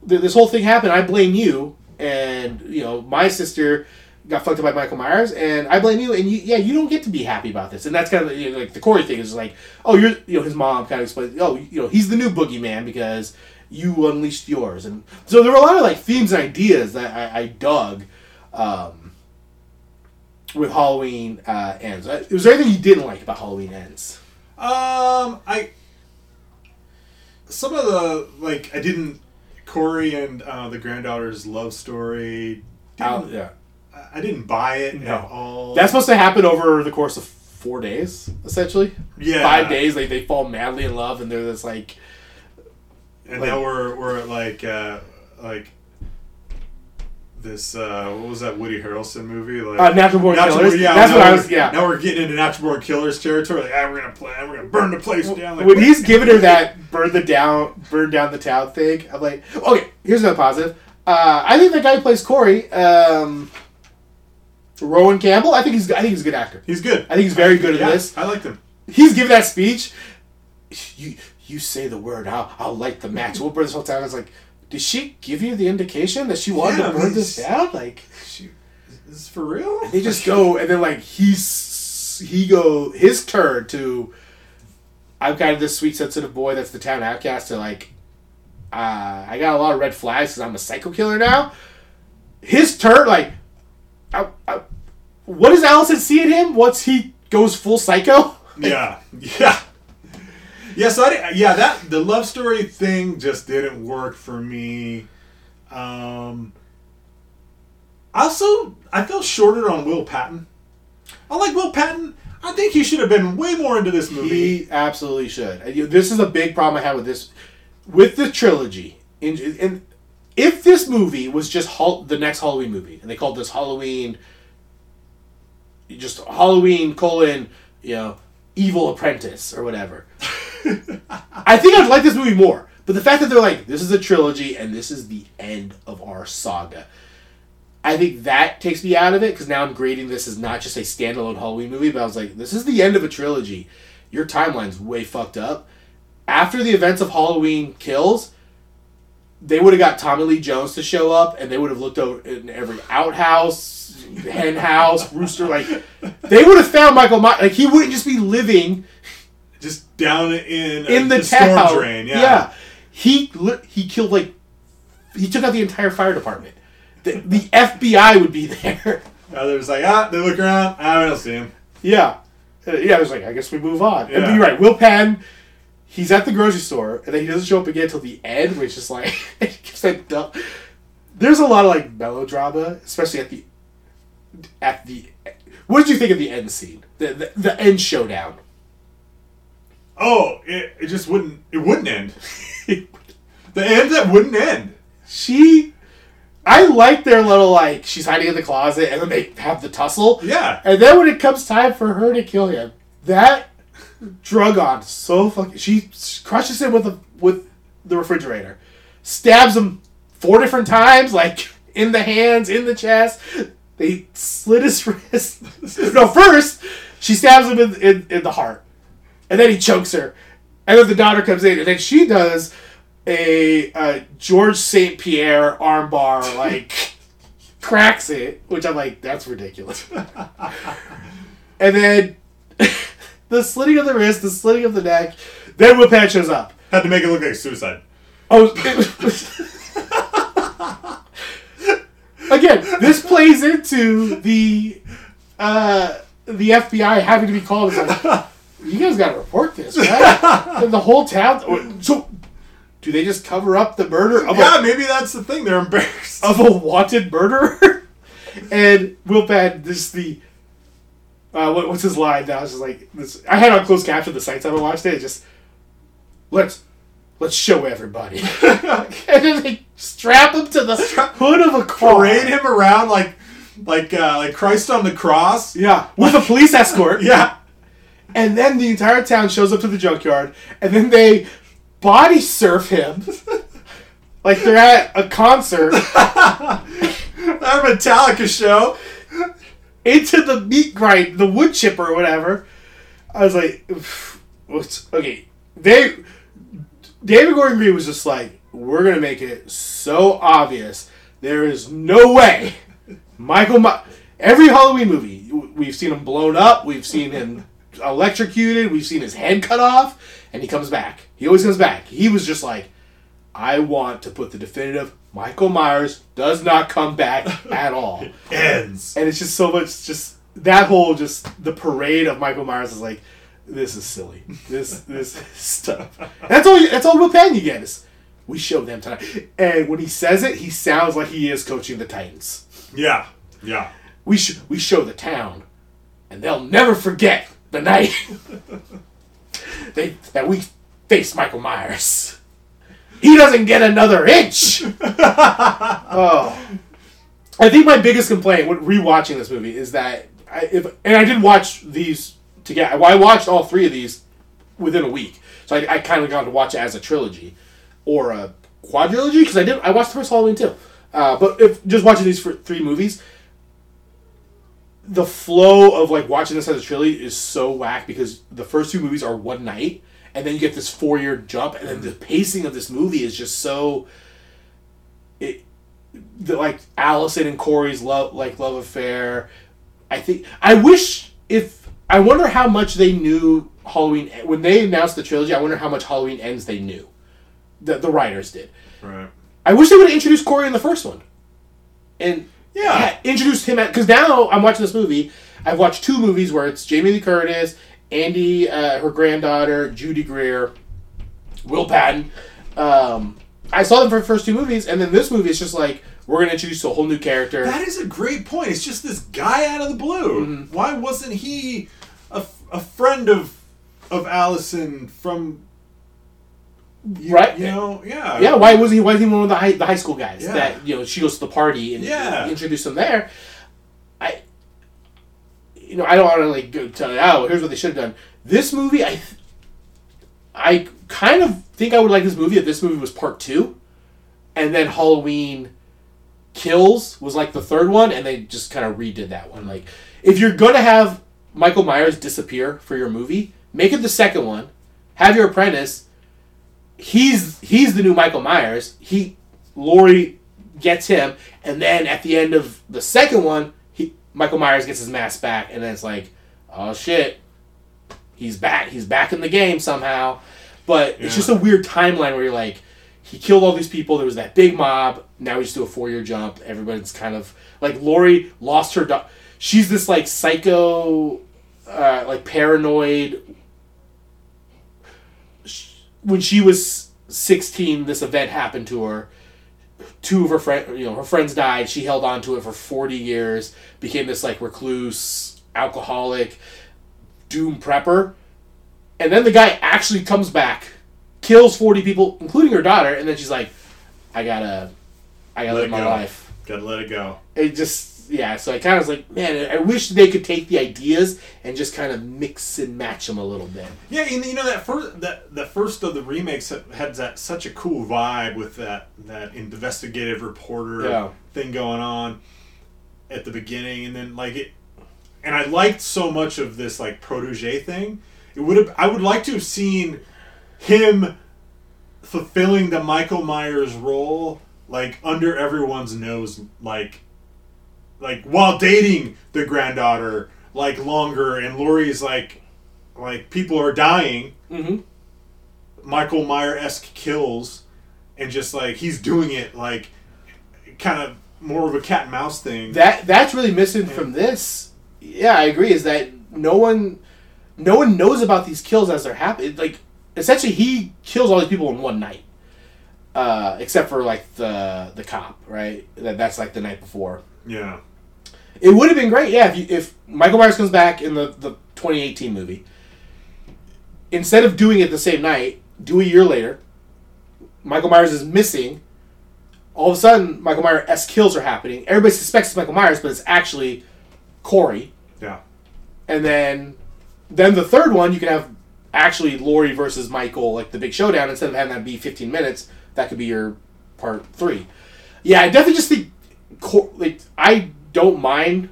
th- this whole thing happened. I blame you, and you know my sister got fucked up by Michael Myers, and I blame you. And you, yeah, you don't get to be happy about this. And that's kind of you know, like the Corey thing is like, oh, you're you know his mom kind of explains, oh, you know he's the new boogeyman because you unleashed yours, and so there were a lot of like themes and ideas that I, I dug. Um, with Halloween uh, ends, Uh, was there anything you didn't like about Halloween ends? Um, I some of the like I didn't Corey and uh, the granddaughter's love story. Didn't, yeah, I didn't buy it No. at all. that's supposed to happen over the course of four days, essentially. yeah. five days they, they fall madly in love and they're this like and like- now we're we're at like uh, like this uh, what was that Woody Harrelson movie? Like uh, natural born Natural- killers? Yeah, that's now what i we're- was yeah. Now we're getting into natural born killers territory. Like, ah, we're gonna play, we're gonna burn the place down. Like, when he's giving her that burn the down burn down the town thing i'm like okay here's another positive. Uh, i think the guy who plays corey um, Rohan Campbell i think he's i think he's a good actor. He's good. i think he's very good at yeah, this. I liked him. he's giving that speech. You you say the word i'll, I'll light the match. We'll burn this whole town. It's like did she give you the indication that she wanted Yeah, to burn this down like is this for real? They just go and then like he's he go his turn to I'm kind of this sweet sensitive boy that's the town outcast to like uh, I got a lot of red flags because I'm a psycho killer now. His turn like I, I, what does Allison see in him once he goes full psycho? Yeah, yeah, yeah. So I did, yeah that the love story thing just didn't work for me. Um, also I felt shorted on Will Patton. I like Will Patton. I think he should have been way more into this movie. He absolutely should. And This is a big problem I have with this, with the trilogy. In, and if this movie was just Hall, the next Halloween movie, and they called this Halloween, just Halloween colon, you know, Evil Apprentice or whatever, I think I'd like this movie more. But the fact that they're like, this is a trilogy and this is the end of our saga. I think that takes me out of it because now I'm grading this as not just a standalone Halloween movie, but I was like, this is the end of a trilogy. Your timeline's way fucked up. After the events of Halloween Kills, they would have got Tommy Lee Jones to show up, and they would have looked over in every outhouse, hen house, rooster. Like they would have found Michael. Like he wouldn't just be living Just down in uh, in the, storm town. drain. Yeah. He li- he killed like he took out the entire fire department. The, the FBI would be there. Uh, they're like ah, they look around. I don't see him. Yeah. Uh, yeah, I was like, I guess we move on. And Yeah. you're right, Will Patton, he's at the grocery store, and then he doesn't show up again until the end, which is like, he that dumb. There's a lot of like melodrama, especially at the, at the, what did you think of the end scene? The, the, the end showdown. Oh, it, it just wouldn't. It wouldn't end. the end that wouldn't end. She, I like their little like, she's hiding in the closet, and then they have the tussle. Yeah. And then when it comes time for her to kill him, that drug on so fucking. She crushes him with the with the refrigerator, stabs him four different times, like in the hands, in the chest. They slit his wrist. no, first she stabs him in, in in the heart, and then he chokes her, and then the daughter comes in, and then she does a uh, George St. Pierre armbar like cracks it, which I'm like, that's ridiculous. and then the slitting of the wrist, the slitting of the neck, then Whiplash shows up. Had to make it look like suicide. Oh, it was- again, this plays into the uh, the FBI having to be called. It's like, you guys got to report this, right? and the whole town. So, do they just cover up the murder of a Yeah, maybe that's the thing. They're embarrassed. of a wanted murderer. and Will Patton, this the uh, what, what's his line now? was just like this. I had on closed caption the sites I watched it. it Just let's let's show everybody, and then they strap him to the hood of a car. Parade him around like, like, uh, like Christ on the cross. Yeah, with a police escort. Yeah. And then the entire town shows up to the junkyard, and then they body surf him. Like they're at a concert a Metallica show. into the meat grind, the wood chipper or whatever. I was like, what's okay? They David Gordon Green was just like, we're gonna make it so obvious. There is no way Michael. My- Every Halloween movie, we've seen him blown up. We've seen him electrocuted. We've seen his head cut off, and he comes back. He always comes back. He was just like, I want to put the definitive. Michael Myers does not come back at all Ends. and it's just so much just that whole just the parade of Michael Myers is like this is silly this this stuff that's all that's all Will Patton you is we show them tonight and when he says it he sounds like he is coaching the Titans Yeah. Yeah. we sh- we show the town and they'll never forget the night they that we faced Michael Myers he doesn't get another inch oh I think my biggest complaint when rewatching this movie is that I, if and I did watch these together. Well, I watched all three of these within a week, so I, I kind of got to watch it as a trilogy or a quadrilogy because I did. I watched the first Halloween too, uh, but if just watching these for three movies, the flow of like watching this as a trilogy is so whack because the first two movies are one night, and then you get this four year jump, and then the mm. pacing of this movie is just so. It, the like Allison and Corey's love like love affair. I think I wish if I wonder how much they knew Halloween when they announced the trilogy. I wonder how much Halloween ends they knew. The the writers did. Right. I wish they would have introduced Corey in the first one, and Yeah. introduced him at because now I'm watching this movie. I've watched two movies where it's Jamie Lee Curtis, Andi, uh, her granddaughter, Judy Greer, Will Patton. Um, I saw them for the first two movies, and then this movie is just like we're gonna introduce a whole new character. That is a great point. It's just this guy out of the blue. Mm-hmm. Why wasn't he a, a friend of of Allison from you, Right. You know, yeah. yeah, why wasn't he? Why wasn't he one of the high, the high school guys Yeah. that you know she goes to the party and Yeah. introduce him there? I, you know, I don't want to like go tell you, oh, here's what they should have done. This movie, I, I kind of think I would like this movie if this movie was part two, and then Halloween Kills was like the third one, and they just kind of redid that one. Like, if you're gonna have Michael Myers disappear for your movie, make it the second one. Have your apprentice. He's he's the new Michael Myers. He Laurie gets him, and then at the end of the second one, he Michael Myers gets his mask back, and then it's like, oh shit, he's back. He's back in the game somehow. But it's just a weird timeline where you're like, he killed all these people. There was that big mob. Now we just do a four year jump. Everybody's kind of like Laurie lost her. Do- She's this like psycho, uh, like paranoid. When she was sixteen, this event happened to her. Two of her friend, you know, her friends died. She held on to it for forty years. Became this like recluse, alcoholic, doom prepper. And then the guy actually comes back, kills 40 people, including her daughter, and then she's like, I gotta, I gotta Let live my go. life. Gotta let it go. It just, yeah, so I kind of was like, man, I wish they could take the ideas and just kind of mix and match them a little bit. Yeah, and you know that first that the first of the remakes had, had that such a cool vibe with that that investigative reporter Yeah. thing going on at the beginning, and then like it, and I liked so much of this like protege thing. It would have I would like to have seen him fulfilling the Michael Myers role like under everyone's nose, like like while dating the granddaughter like longer, and Laurie's like like people are dying. Mm-hmm. Michael Meyer esque kills, and just like he's doing it like kind of more of a cat and mouse thing. That that's really missing from this. Yeah, I agree. Is that no one, no one knows about these kills as they're happening. Like essentially, he kills all these people in one night, uh, except for like the the cop, right? That that's like the night before. yeah, It would have been great, yeah, if you, if Michael Myers comes back in the, the 2018 movie. Instead of doing it the same night, do a year later. Michael Myers is missing. All of a sudden, Michael Myers S kills are happening. Everybody suspects it's Michael Myers, but it's actually Corey. yeah, And then, then the third one, you can have actually Laurie versus Michael, like the big showdown. Instead of having that be 15 minutes, that could be your part three. Yeah, I definitely just think, Cor- like, I don't mind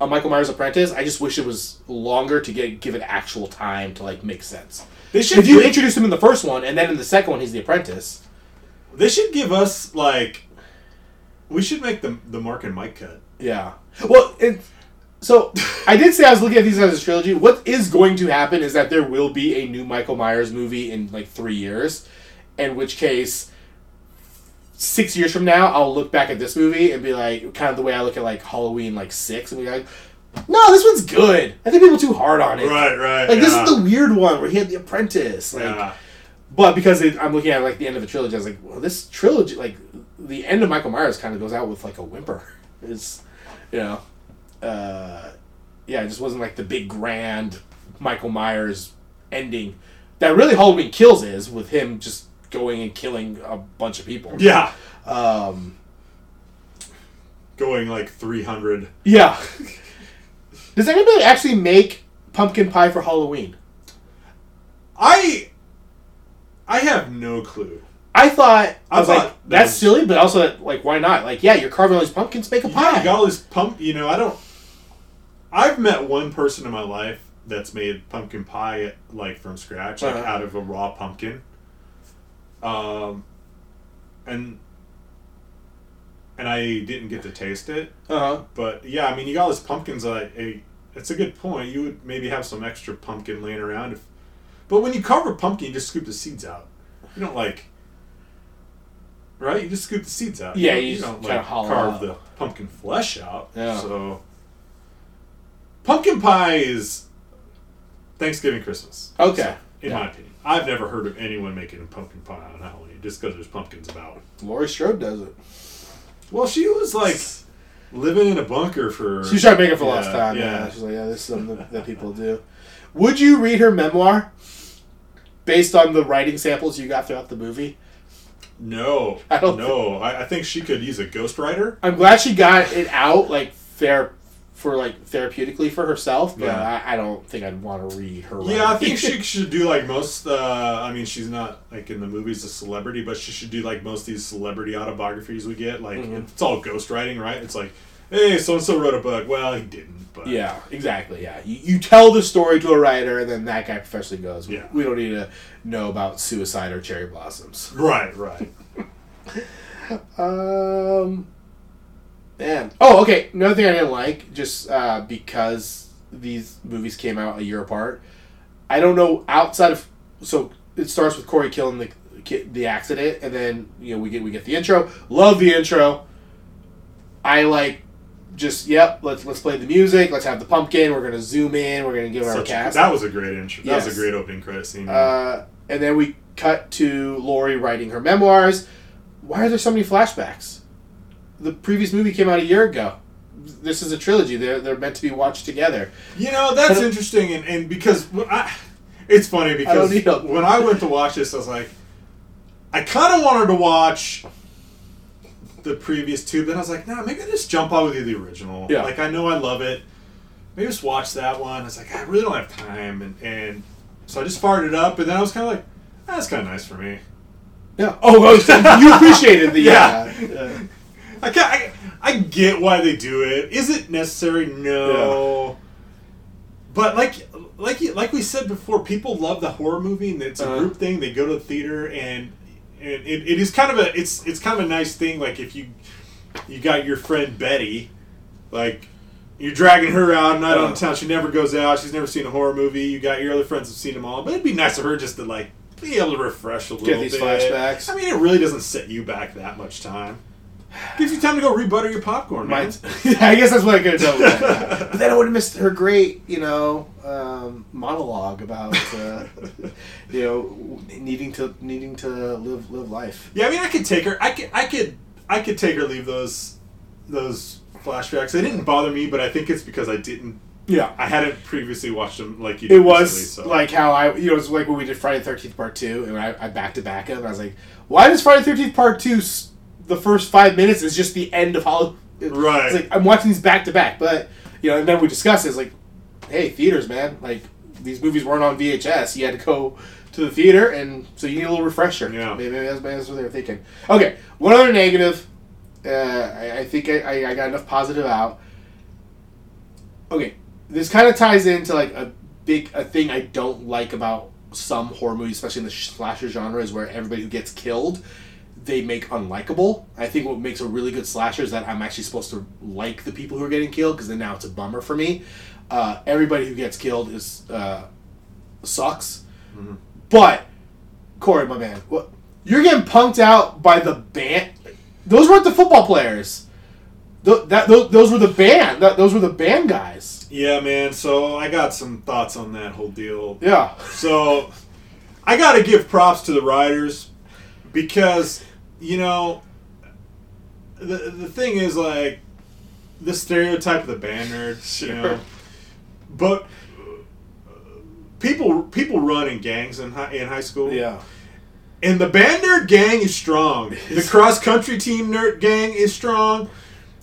a Michael Myers Apprentice. I just wish it was longer to get give it actual time to like make sense. they should If you give, introduce him in the first one and then in the second one he's the apprentice, they should give us like we should make the the Mark and Mike cut. Yeah. Well, it, so I did say I was looking at these as a trilogy. What is going to happen is that there will be a new Michael Myers movie in like three years, in which case, six years from now, I'll look back at this movie and be like, kind of the way I look at like Halloween, like six, and be like, no, this one's good. I think people are too hard on it. Right, right. Like this is the weird one where he had the apprentice. Like, yeah. but because it, I'm looking at like the end of the trilogy, I was like, well, this trilogy, like the end of Michael Myers, kind of goes out with like a whimper. It's, you know, uh, yeah, it just wasn't like the big grand Michael Myers ending that really Halloween Kills is with him just going and killing a bunch of people. yeah, Um, going like three hundred. yeah. Does anybody actually make pumpkin pie for Halloween? I I have no clue. I thought I I was thought like, that that's was- silly, but also like, why not? Like, yeah, you're carving all these pumpkins, make a pie. Yeah, you got all this pump. You know, I don't. I've met one person in my life that's made pumpkin pie like from scratch, like Uh-huh. out of a raw pumpkin. Um, and and I didn't get to taste it, Uh huh. but yeah, I mean, you got all these pumpkins. Like, a, it's a good point. You would maybe have some extra pumpkin laying around, if, but when you carve a pumpkin, you just scoop the seeds out. You don't like. Right, you just scoop the seeds out. Yeah, don't- you just don't like hollow carve out. the pumpkin flesh out. Yeah. So, pumpkin pie is Thanksgiving, Christmas. Okay. In Yeah. my opinion, I've never heard of anyone making a pumpkin pie on Halloween just because there's pumpkins about. Laurie Strode does it. Well, she was like living in a bunker for. She tried to make it for Yeah, last time. Yeah. yeah. She's like, yeah, this is something that, that people do. Would you read her memoir based on the writing samples you got throughout the movie? No, I don't No, I, I think she could use a ghostwriter. I'm glad she got it out like fair for like therapeutically for herself, but Yeah. I, I don't think I'd want to read her. Yeah, I think she should do like most. Uh, I mean, she's not like in the movies a celebrity, but she should do like most of these celebrity autobiographies we get. Like Mm-hmm. it's all ghostwriting, right? It's like, hey, so and so wrote a book. Well, he didn't, but Yeah, exactly. Yeah, you, you tell the story to a writer, and then that guy professionally goes. Yeah. we don't need to know about suicide or cherry blossoms. right, right. Um, man. Oh, okay. Another thing I didn't like, just uh, because these movies came out a year apart. I don't know outside of so it starts with Corey killing the the accident, and then you know we get we get the intro. Love the intro. I like just yep. Let's let's play the music. Let's have the pumpkin. We're gonna zoom in. We're gonna give our Such a- cast. that was a great intro. That Yes. was a great opening credit scene. Uh, and then we cut to Laurie writing her memoirs. Why are there so many flashbacks? The previous movie came out a year ago. This is a trilogy. They're, they're meant to be watched together. You know, that's interesting, and, and because I, it's funny because a- when I went to watch this, I was like, I kind of wanted to watch the previous two, but I was like, nah, maybe I just jump on with the original. Yeah. Like I know I love it. Maybe just watch that one. I was like, I really don't have time, and and so I just fired it up, and then I was kind of like, "Ah, that's kind of nice for me. Yeah. Oh, you appreciated the Yeah. yeah. I, I I get why they do it. Is it necessary? No. But like like like we said before, people love the horror movie, and it's a Uh-huh. group thing. They go to the theater, and and it, it is kind of a it's it's kind of a nice thing. Like if you you got your friend Betty, like you're dragging her out night on Uh. town. She never goes out. She's never seen a horror movie. You got your other friends have seen them all, but it'd be nice of her just to like be able to refresh a little bit. Get these bit. flashbacks. I mean, it really doesn't set you back that much time. Gives you time to go rebutter your popcorn, man. I guess that's what I could tell. but then I would have missed her great, you know, um, monologue about, uh, you know, needing to needing to live live life. Yeah, I mean, I could take her. I could, I could, I could take or leave those, those flashbacks. They didn't bother me, but I think it's because I didn't. Yeah. I hadn't previously watched them like you. It was so. like how I, you know, it's like when we did Friday the Thirteenth Part Two, and I, I back to back them. And I was like, why does Friday the Thirteenth Part Two, s- the first five minutes is just the end of Halloween? Right. It's like I'm watching these back to back, but you know, and then we discuss it, it's like, hey, theaters, man, like these movies weren't on VHS. You had to go to the theater, and so you need a little refresher. Yeah. maybe, maybe that's, maybe that's what they were thinking. Okay, one other negative. Uh, I, I think I, I, I got enough positive out. Okay, this kind of ties into like a big a thing I don't like about some horror movies, especially in the slasher genre, is where everybody who gets killed they make unlikable. I think what makes a really good slasher is that I'm actually supposed to like the people who are getting killed because then now it's a bummer for me. Uh, everybody who gets killed is uh, sucks, but Corey, my man, what you're getting punked out by the band? Those weren't the football players. Th- that those, those were the band. That, those were the band guys. yeah, man. So I got some thoughts on that whole deal. Yeah. So I got to give props to the writers because you know the the thing is like the stereotype of the band nerd, you know. But people people run in gangs in high, in high school. Yeah. And the band nerd gang is strong. The cross country team nerd gang is strong.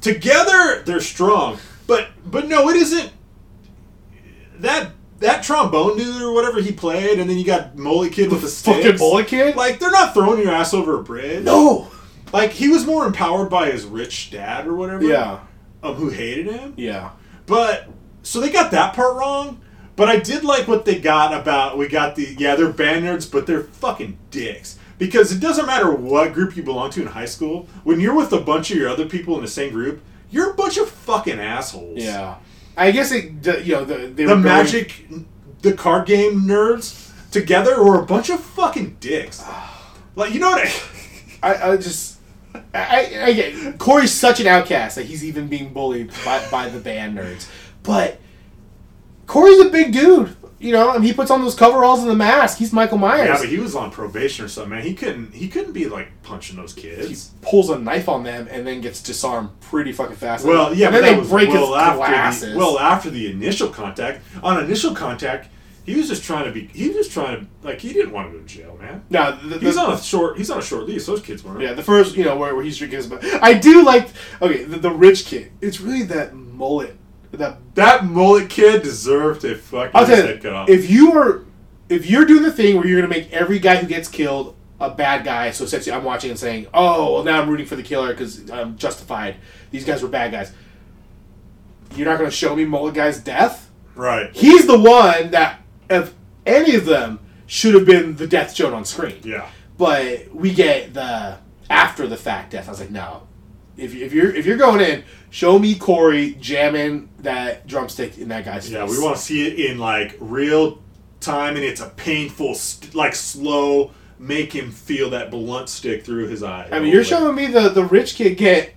Together they're strong. But but no, it isn't that that trombone dude or whatever he played, and then you got Molly Kid with the fucking sticks. Molly Kid? Like they're not throwing your ass over a bridge. No. Like he was more empowered by his rich dad or whatever. Yeah. Um, who hated him. Yeah. But so they got that part wrong. But I did like what they got about we got the yeah they're band nerds but they're fucking dicks because it doesn't matter what group you belong to in high school when you're with a bunch of your other people in the same group you're a bunch of fucking assholes. Yeah. I guess it. You know the they The going- magic, the card game nerds together were a bunch of fucking dicks. Ah. Like you know what? I, I, I just. I, I get Corey's such an outcast that he's even being bullied by, by the band nerds. But Corey's a big dude. You know, and he puts on those coveralls and the mask. He's Michael Myers. Yeah, but he was on probation or something, man. He couldn't. He couldn't be like punching those kids. he pulls a knife on them and then gets disarmed pretty fucking fast. Well, yeah, and but then they break well his after glasses. The, well, after the initial contact. On initial contact, he was just trying to be. He was just trying to like. He didn't want to go to jail, man. no, the, the, He's on a short. He's on a short leash. Those kids weren't. Yeah, the first, you know, where, where he's drinking his. I do like. Okay, the, the rich kid. It's really that mullet. That That mullet kid deserved a fucking I'll tell you, cut off. if you are, if you're doing the thing where you're gonna make every guy who gets killed a bad guy, so essentially I'm watching and saying, oh, well now I'm rooting for the killer because I'm justified. These guys were bad guys. You're not gonna show me mullet guy's death. right. He's the one that, of any of them, should have been the death shown on screen. Yeah. but we get the after the fact death. I was like, no. If, if you're if you're going in, show me Corey jamming that drumstick in that guy's Yeah, face. Yeah, we want to see it in like real time, and it's a painful, st- like slow, make him feel that blunt stick through his eye. I mean, you're showing me the the rich kid get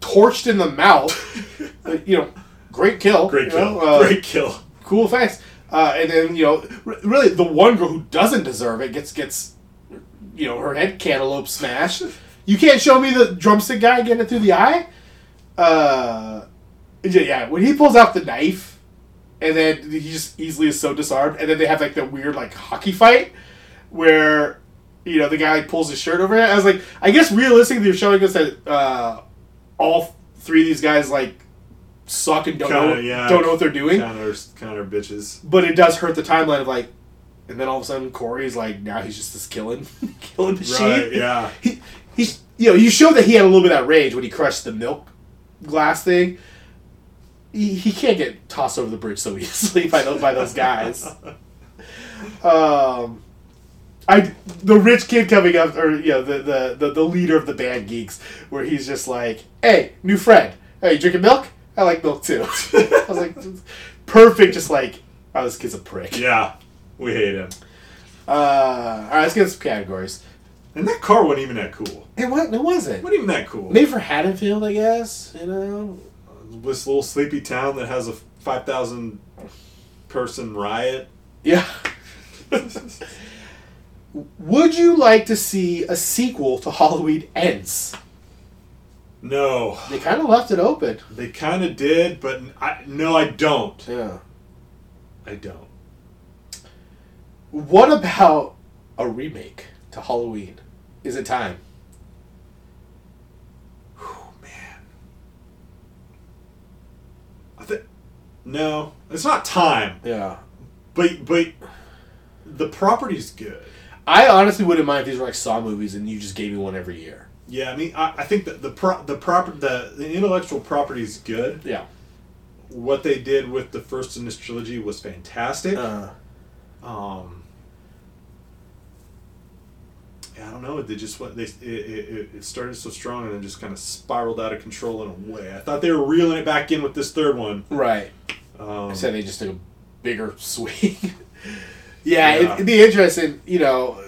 torched in the mouth. You know, great kill. great kill, uh, great kill. cool effects. Uh, and then you know, r- really, the one girl who doesn't deserve it gets gets, you know, her head cantaloupe smashed. You can't show me the drumstick guy getting it through the eye. Uh, yeah, when he pulls out the knife, and then he just easily is so disarmed, and then they have like the weird like hockey fight where you know the guy like, pulls his shirt over it. I was like, I guess realistically, you're showing us that uh, all three of these guys like suck and don't know Kinda, yeah. don't know what they're doing Counter, counter bitches. but it does hurt the timeline of like, and then all of a sudden Corey's like now he's just this killing, killing machine. Right, yeah. He, he's you know you show that he had a little bit of that rage when he crushed the milk glass thing. He, he can't get tossed over the bridge so easily by those by those guys. Um, I the rich kid coming up, or you know the, the the the leader of the band geeks, where he's just like, "Hey, new friend, hey, you drinking milk? I like milk too." I was like, perfect, just like, oh, this kid's a prick. Yeah, we hate him. Uh, all right, let's get some categories. And that car wasn't even that cool. It was it wasn't It wasn't even that cool. maybe for Haddonfield, I guess. You know, This little sleepy town that has a five thousand person riot. yeah. Would you like to see a sequel to Halloween Ends? No, They kind of left it open. they kind of did, but I, no, I don't. Yeah. I don't. What about a remake to Halloween? Is it time? Oh man. I think no, it's not time. Yeah. But but the property's good. I honestly wouldn't mind if these were like Saw movies and you just gave me one every year. Yeah, I mean, I, I think that the pro, the proper the, the intellectual property is good. Yeah. What they did with the first in this trilogy was fantastic. Uh, um, I don't know. They just what they it, it, it started so strong and then just kind of spiraled out of control in a way. I thought they were reeling it back in with this third one. right. Um, I said they just took a bigger swing. yeah, Yeah. It, would be interesting. You know,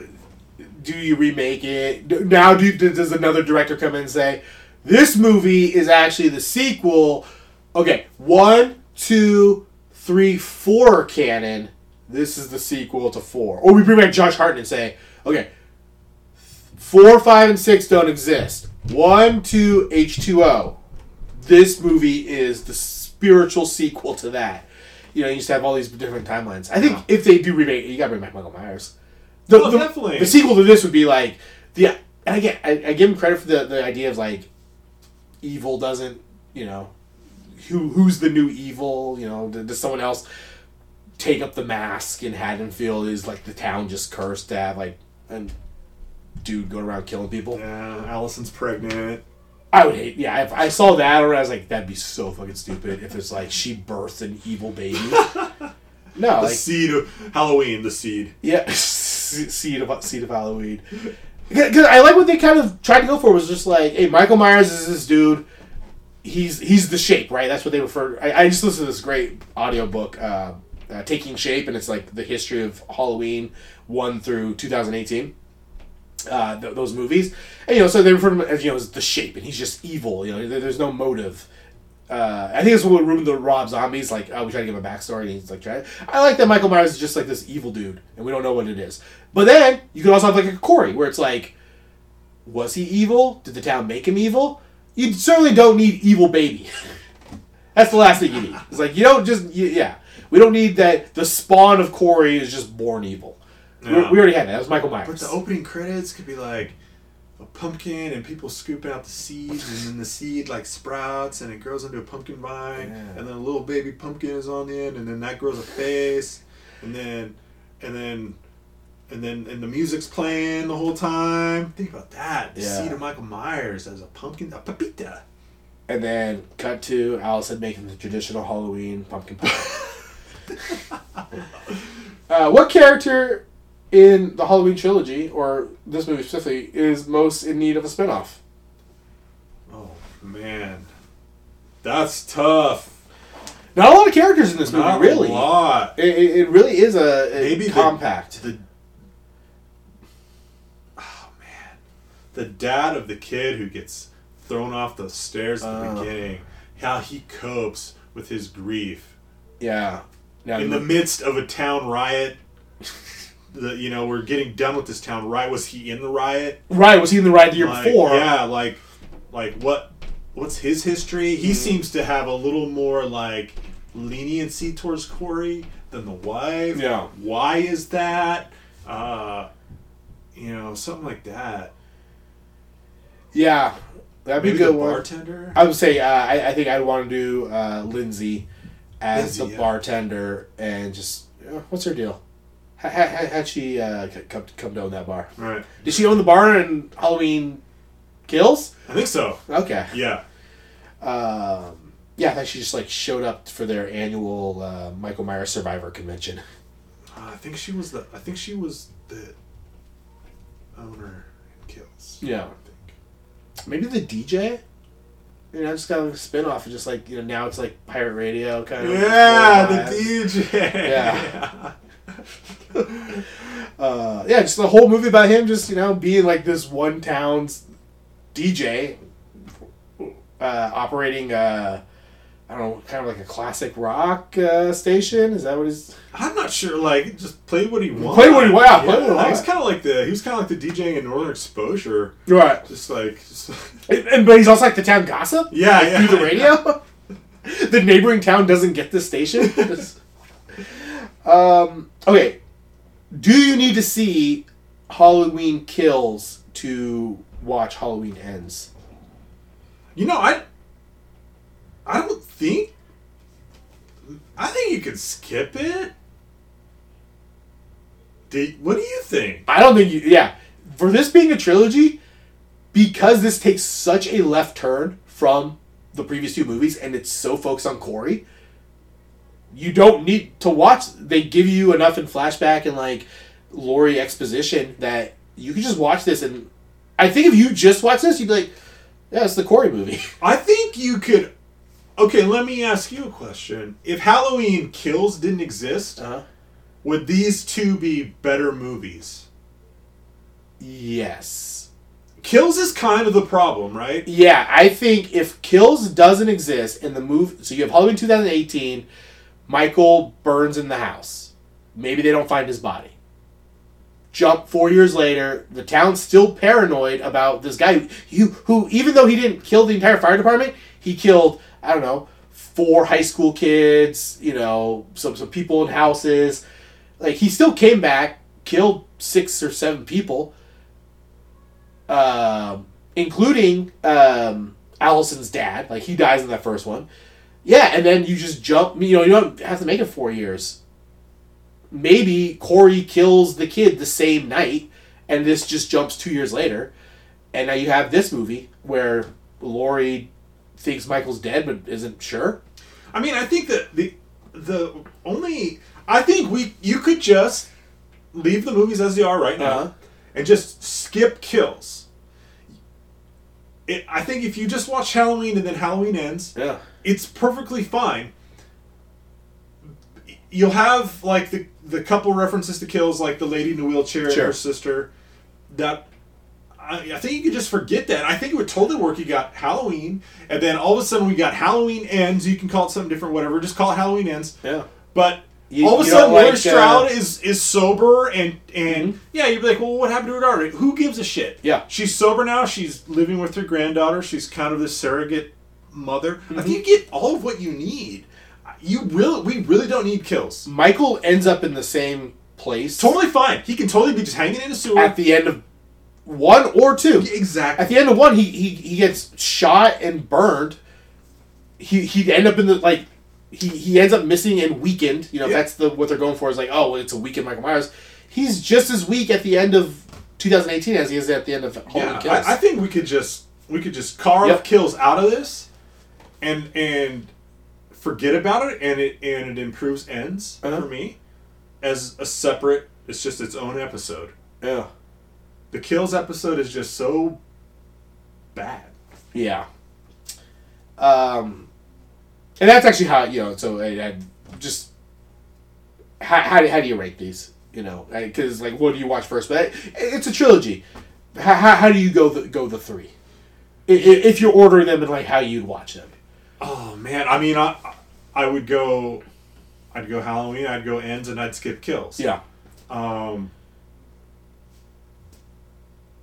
do you remake it now? Do does another director come in and say this movie is actually the sequel? Okay, one, two, three, four canon. This is the sequel to four. Or we bring back Josh Hartnett and say, okay, four, five, and six don't exist. One, two, H two O this movie is the spiritual sequel to that. You know, you used to have all these different timelines. I think if they do remake, you gotta bring back Michael Myers. The, Well, the, definitely. the sequel to this would be like the. And I get, I, I give him credit for the, the idea of like, evil doesn't, you know, who who's the new evil? You know, does someone else take up the mask in Haddonfield? Is like the town just cursed to have like a dude going around killing people? yeah, Allison's pregnant. I would hate. Yeah, if I saw that, or I was like, that'd be so fucking stupid. If it's like she birthed an evil baby. No, The like seed of Halloween. The seed. yeah, seed of seed of Halloween. Because I like what they kind of tried to go for was just like, hey, Michael Myers is this dude. He's he's the shape, right? That's what they refer. I, I just listened to this great audiobook, uh, uh, Taking Shape, and it's like the history of Halloween one through 2018. Uh, th- those movies, and you know, so they refer to him as you know as the shape, and he's just evil. You know, there, there's no motive. Uh, I think it's what ruined the Rob Zombies. Like, oh, we try to give him a backstory, and he's like, try. I like that Michael Myers is just like this evil dude, and we don't know what it is. But then you could also have like a Corey, where it's like, was he evil? Did the town make him evil? You certainly don't need evil baby. That's the last thing you need. It's like you don't just you, yeah. We don't need that. The spawn of Corey is just born evil. We- Yeah. We, already had that. That was Michael Myers. But the opening credits could be like a pumpkin and people scooping out the seeds, and then the seed like sprouts and it grows into a pumpkin vine, Yeah. and then a little baby pumpkin is on the end, and then that grows a face, and then, and then. And then and the music's playing the whole time. Think about that. The Yeah. seed of Michael Myers as a pumpkin, a pepita. And then cut to Allison making the traditional Halloween pumpkin pie. uh, what character in the Halloween trilogy, or this movie specifically, is most in need of a spinoff? Oh man, that's tough. Not a lot of characters in this movie, Not really. a lot. It, it really is a, a Maybe compact. The oh man, the dad of the kid who gets thrown off the stairs at the Oh. beginning, how he copes with his grief yeah. Now, in the midst of a town riot. The, you know we're getting done with this town Right? Was he in the riot? right, was he in the riot the year Like, before? Yeah, like, like what? What's his history? He seems to have a little more like leniency towards Corey than the wife. Yeah. Why is that? Uh, you know, something like that. Yeah. That'd be Maybe a good one. bartender. I would say uh, I, I think I'd want to do uh, Lindsay as Lindsay, the yeah. bartender and just uh, what's her deal? How, how'd she uh, come come to own that bar? right. Did she own the bar in Halloween Kills? I think so. Okay. Yeah. Um, yeah, I thought she just like showed up for their annual uh, Michael Myers Survivor convention. Uh, I think she was the. I think she was the owner in Kills. Yeah. I think. Maybe the DJ. You know, just got like a spin off and just like you know now it's like pirate radio kind of. Yeah, the. DJ. Yeah. uh, yeah, just the whole movie about him just you know being like this one town's DJ, uh, operating uh, I don't know, kind of like a classic rock uh, station. Is that what he's? I'm not sure. Like, just play what he wants. Play what he wants. yeah, play what he He's wants. kind of like the. He was kind of like the DJing in Northern Exposure. Right, Just like. Just, and, and- but he's also like the town gossip. yeah, like, yeah. through the radio. the neighboring town doesn't get this station. um. Okay. Do you need to see Halloween Kills to watch Halloween Ends? You know, I. I don't think. I think you could skip it. Do, what do you think? I don't think you. Yeah, for this being a trilogy, because this takes such a left turn from the previous two movies, and it's so focused on Corey. You don't need to watch. They give you enough in flashback and like Laurie exposition that you can just watch this. And I think if you just watch this, you'd be like, "Yeah, it's the Corey movie." I think you could. Okay, let me ask you a question. If Halloween Kills didn't exist, Uh-huh. would these two be better movies? Yes. Kills is kind of the problem, right? Yeah, I think if Kills doesn't exist in the movie, so you have Halloween 2018, Michael burns in the house. Maybe they don't find his body. Jump four years later, the town's still paranoid about this guy who, who, even though he didn't kill the entire fire department, he killed, I don't know, four high school kids, you know, some, some people in houses. Like, he still came back, killed six or seven people um, including um, Allison's dad. Like he dies in that first one. Yeah, and then you just jump. You know, you don't have to make it four years. Maybe Corey kills the kid the same night, and this just jumps two years later, and now you have this movie where Laurie thinks Michael's dead but isn't sure. I mean, I think that the the only I think we you could just leave the movies as they are right now Uh-huh. and just skip kills. It, I think if you just watch Halloween and then Halloween ends, Yeah. it's perfectly fine. You'll have like the the couple references to kills, like the lady in the wheelchair and her sister. That I, I think you could just forget that. I think it would totally work. You got Halloween, and then all of a sudden we got Halloween ends. You can call it something different, whatever. Just call it Halloween ends. Yeah. But You- all of a sudden, like, Strode uh, is is sober, and and Mhm. yeah, you'd be like, well, what happened to her daughter? Who gives a shit? Yeah. she's sober now. She's living with her granddaughter. She's kind of this surrogate mother. Mm-hmm. I think you get all of what you need. You really, we really don't need kills. Michael ends up in the same place Totally fine. He can totally be just hanging in a sewer. at the end of one or two. exactly. At the end of one, he he, he gets shot and burned. He he'd end up in the like he, he ends up missing and weakened. You know, Yeah. that's the what they're going for is like, oh, well, it's a weakened Michael Myers. He's just as weak at the end of 2018 as he is at the end of Halloween Yeah, Kills. I, I think we could just we could just carve Yep. kills out of this, and and forget about it, and it and it improves ends Uh-huh. for me as a separate. It's just its own episode. yeah. The kills episode is just so bad. Yeah. Um, and that's actually how you know. So I, I just how, how do how do you rate these? You know, because like what do you watch first? But it, it's a trilogy. How, how, how do you go the go the three? If you're ordering them and like how you'd watch them. Oh man, I mean, I I would go, I'd go Halloween, I'd go ends, and I'd skip kills. Yeah. Um.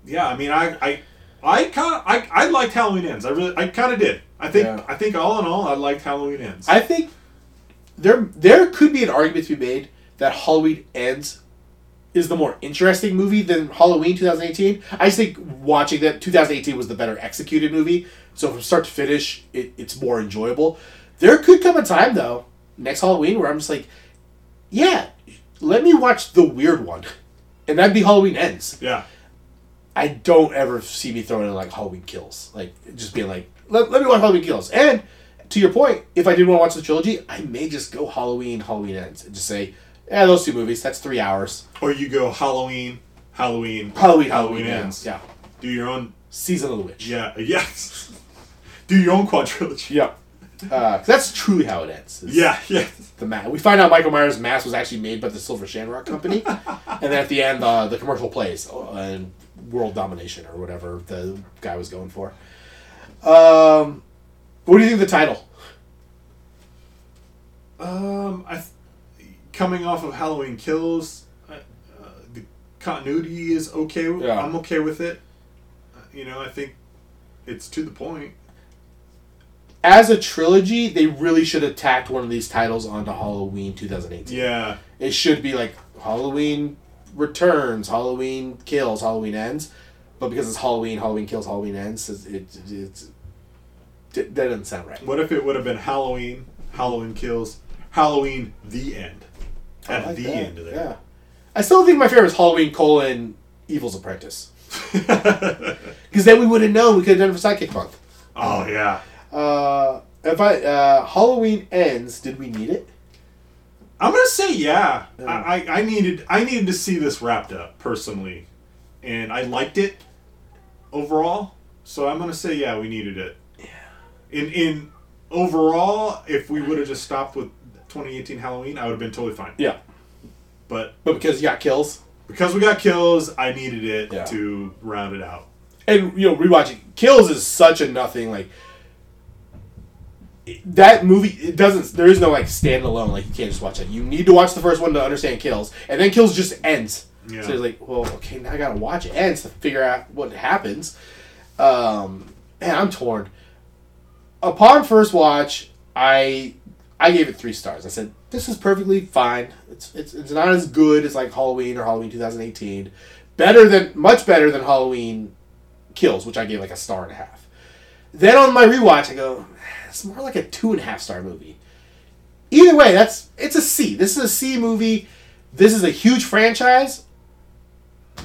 Yeah, I mean, I I I kind of I I liked Halloween ends. I really I kind of did. I think Yeah. I think all in all, I liked Halloween ends. I think there there could be an argument to be made that Halloween Ends is the more interesting movie than Halloween 2018. I just think watching that 2018 was the better executed movie. So from start to finish, it, it's more enjoyable. There could come a time though, next Halloween, where I'm just like, yeah, let me watch the weird one, and that'd be Halloween Ends. yeah. I don't ever see me throwing in like Halloween Kills, like just being like, let, let me watch Halloween Kills. And to your point, if I did want to watch the trilogy, I may just go Halloween, Halloween Ends, and just say, yeah, those two movies. That's three hours. Or you go Halloween, Halloween, Halloween, Halloween, Halloween yeah. ends. Yeah, Do your own. Season of the Witch. Yeah. Yes. Do your own quadrilogy. yeah. Uh, that's truly how it ends. Yeah. Yeah. The mask. We find out Michael Myers' mask was actually made by the Silver Shamrock Company, and then at the end, uh, the commercial plays uh, and world domination or whatever the guy was going for. Um, what do you think of the title? Um, I th- coming off of Halloween Kills, uh, uh, the continuity is okay. With, Yeah. I'm okay with it. Uh, you know, I think it's to the point. as a trilogy, they really should have tacked one of these titles onto Halloween 2018. Yeah. It should be like Halloween Returns, Halloween Kills, Halloween Ends. But because it's Halloween, Halloween Kills, Halloween Ends, it, it, it's, that doesn't sound right. What if it would have been Halloween, Halloween Kills, Halloween the end, at like the that. end of Yeah. I still think my favorite is Halloween colon Evil's Apprentice. Because then we would have known we could have done it for Psychic Month. oh yeah. Uh, if I uh, Halloween ends, did we need it? I'm gonna say yeah. I, I needed I needed to see this wrapped up personally, and I liked it overall. So I'm gonna say yeah, we needed it. Yeah. In in overall, if we would have just stopped with 2018 Halloween, I would have been totally fine. Yeah, But but because you got kills, because we got kills, I needed it Yeah. to round it out. and you know rewatching kills is such a nothing like that movie it doesn't there is no like standalone like you can't just watch it you need to watch the first one to understand kills and then kills just ends Yeah. so it's like well okay now i gotta watch it ends to figure out what happens. Um i'm torn. Upon first watch i i gave it three stars. I said this is perfectly fine. It's it's, it's not as good as like halloween or halloween 2018 better than much better than halloween kills which i gave like a star and a half. Then on my rewatch i go it's more like a two and a half star movie. Either way that's it's a c. This is a c movie. This is a huge franchise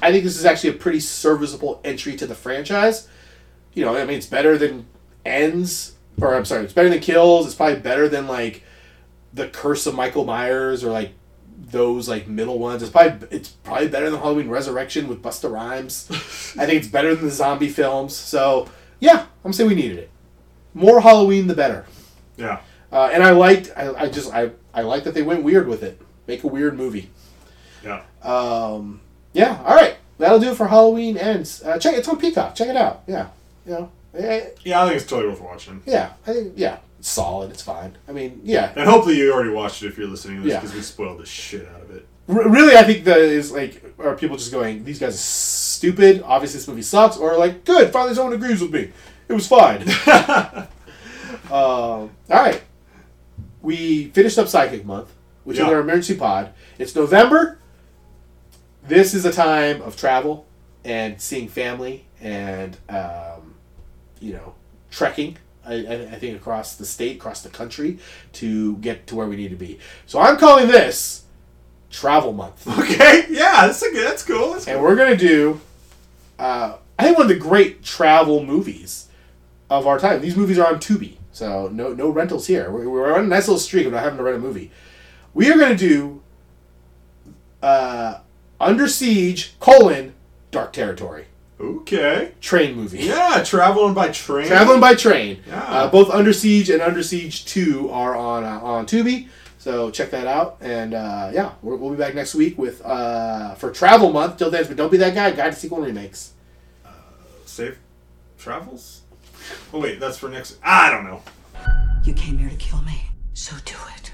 i think this is actually a pretty serviceable entry to the franchise. You know i mean it's better than ends or i'm sorry it's better than kills. It's probably better than like the curse of michael myers or like those like middle ones. It's probably it's probably better than halloween resurrection with busta rhymes. I think it's better than the zombie films. So yeah i'm saying we needed it. More halloween the better. Yeah. uh, and i liked I, I just i i like that they went weird with it. Make a weird movie. Yeah. um, yeah, all right. that'll do it for Halloween ends. Uh, check it's on Peacock. Check it out. Yeah, you know, eh, Yeah, I think it's totally worth watching. yeah, I think yeah, it's solid. It's fine. I mean, yeah, And hopefully you already watched it if you're listening to this Yeah. because we spoiled the shit out of it. R- really, I think that is like, are people just going, these guys are stupid. Obviously, this movie sucks, or like, good. Finally, someone agrees with me. It was fine. um, all right, we finished up Psychic Month, which is our emergency pod. It's November. This is a time of travel and seeing family and um, you know trekking. I, I think across the state, across the country, to get to where we need to be. So I'm calling this Travel Month, Okay, yeah, that's a good. That's cool. That's and cool. we're gonna do. Uh, I think one of the great travel movies of our time. These movies are on Tubi, so no no rentals here. We're, we're on a nice little streak of not having to rent a movie. We are gonna do. Uh, Under Siege colon Dark Territory Okay. train movie. Yeah, traveling by train. Traveling by train. Yeah. Uh, both Under Siege and Under Siege Two are on uh, on Tubi, so check that out. And uh, yeah, we're, we'll be back next week with uh, for Travel Month. Till then, but don't be that guy. Guide to sequel remakes. Safe travels. Oh wait, that's for next. I don't know. You came here to kill me, so do it.